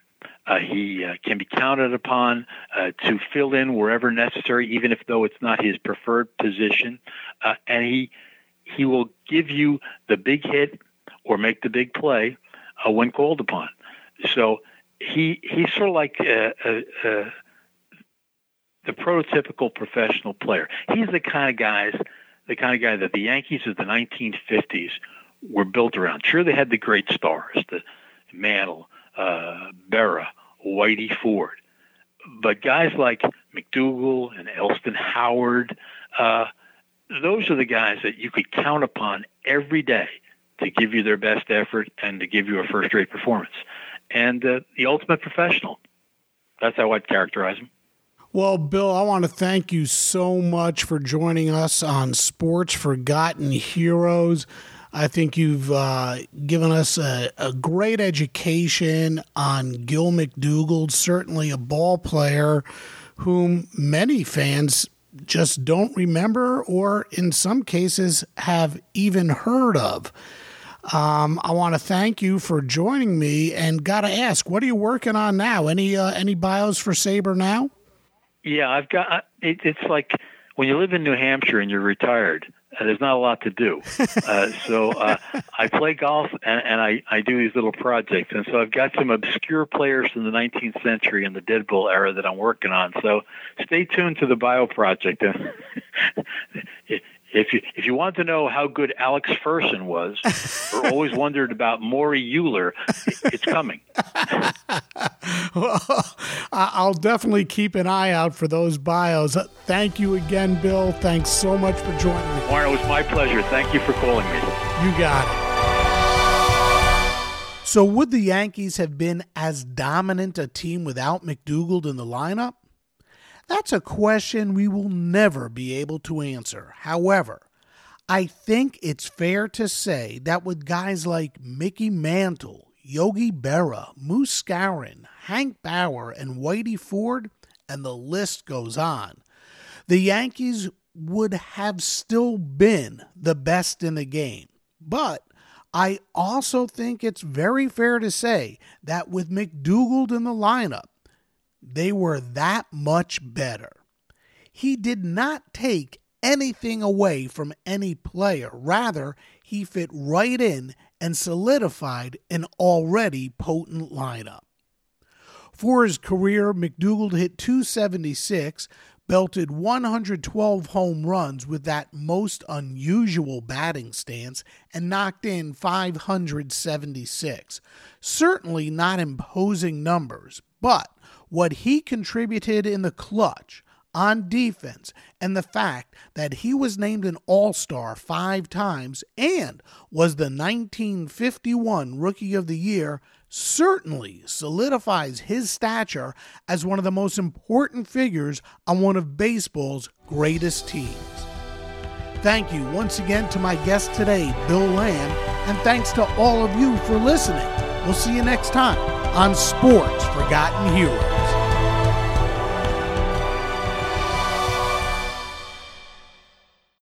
Uh, he uh, can be counted upon uh, to fill in wherever necessary, even if though it's not his preferred position. Uh, and he he will give you the big hit or make the big play uh, when called upon. So he he's sort of like uh, the prototypical professional player. He's the kind of guys, the kind of guy that the Yankees of the 1950s were built around. Sure, they had the great stars, the Mantle, uh, Berra, Whitey Ford. But guys like McDougald and Elston Howard, uh, those are the guys that you could count upon every day to give you their best effort and to give you a first rate performance. And uh, the ultimate professional. That's how I'd characterize him. Well, Bill, I want to thank you so much for joining us on Sports Forgotten Heroes. I think you've uh, given us a, a, great education on Gil McDougald, certainly a ball player whom many fans just don't remember or in some cases have even heard of. Um, I want to thank you for joining me and got to ask, what are you working on now? Any uh, any bios for SABR now? Yeah, I've got it, it's like when you live in New Hampshire and you're retired, uh, there's not a lot to do. Uh, so uh, I play golf and, and I, I do these little projects. And so I've got some obscure players from the 19th century and the Dead Ball era that I'm working on. So stay tuned to the bio project. if you if you want to know how good Alex Ferguson was, or always wondered about Maury Euler, it's coming. well, I'll definitely keep an eye out for those bios. Thank you again, Bill. Thanks so much for joining me. Warren, it was my pleasure. Thank you for calling me. You got it. So, would the Yankees have been as dominant a team without McDougald in the lineup? That's a question we will never be able to answer. However, I think it's fair to say that with guys like Mickey Mantle, Yogi Berra, Moose Skowron, Hank Bauer, and Whitey Ford, and the list goes on, the Yankees would have still been the best in the game. But I also think it's very fair to say that with McDougald in the lineup, they were that much better. He did not take anything away from any player. Rather, he fit right in and solidified an already potent lineup. For his career, McDougald hit 276, belted 112 home runs with that most unusual batting stance, and knocked in 576. Certainly not imposing numbers, but what he contributed in the clutch on defense and the fact that he was named an All Star five times and was the 1951 Rookie of the Year certainly solidifies his stature as one of the most important figures on one of baseball's greatest teams. Thank you once again to my guest today, Bill Lamb, and thanks to all of you for listening. We'll see you next time on Sports Forgotten Heroes.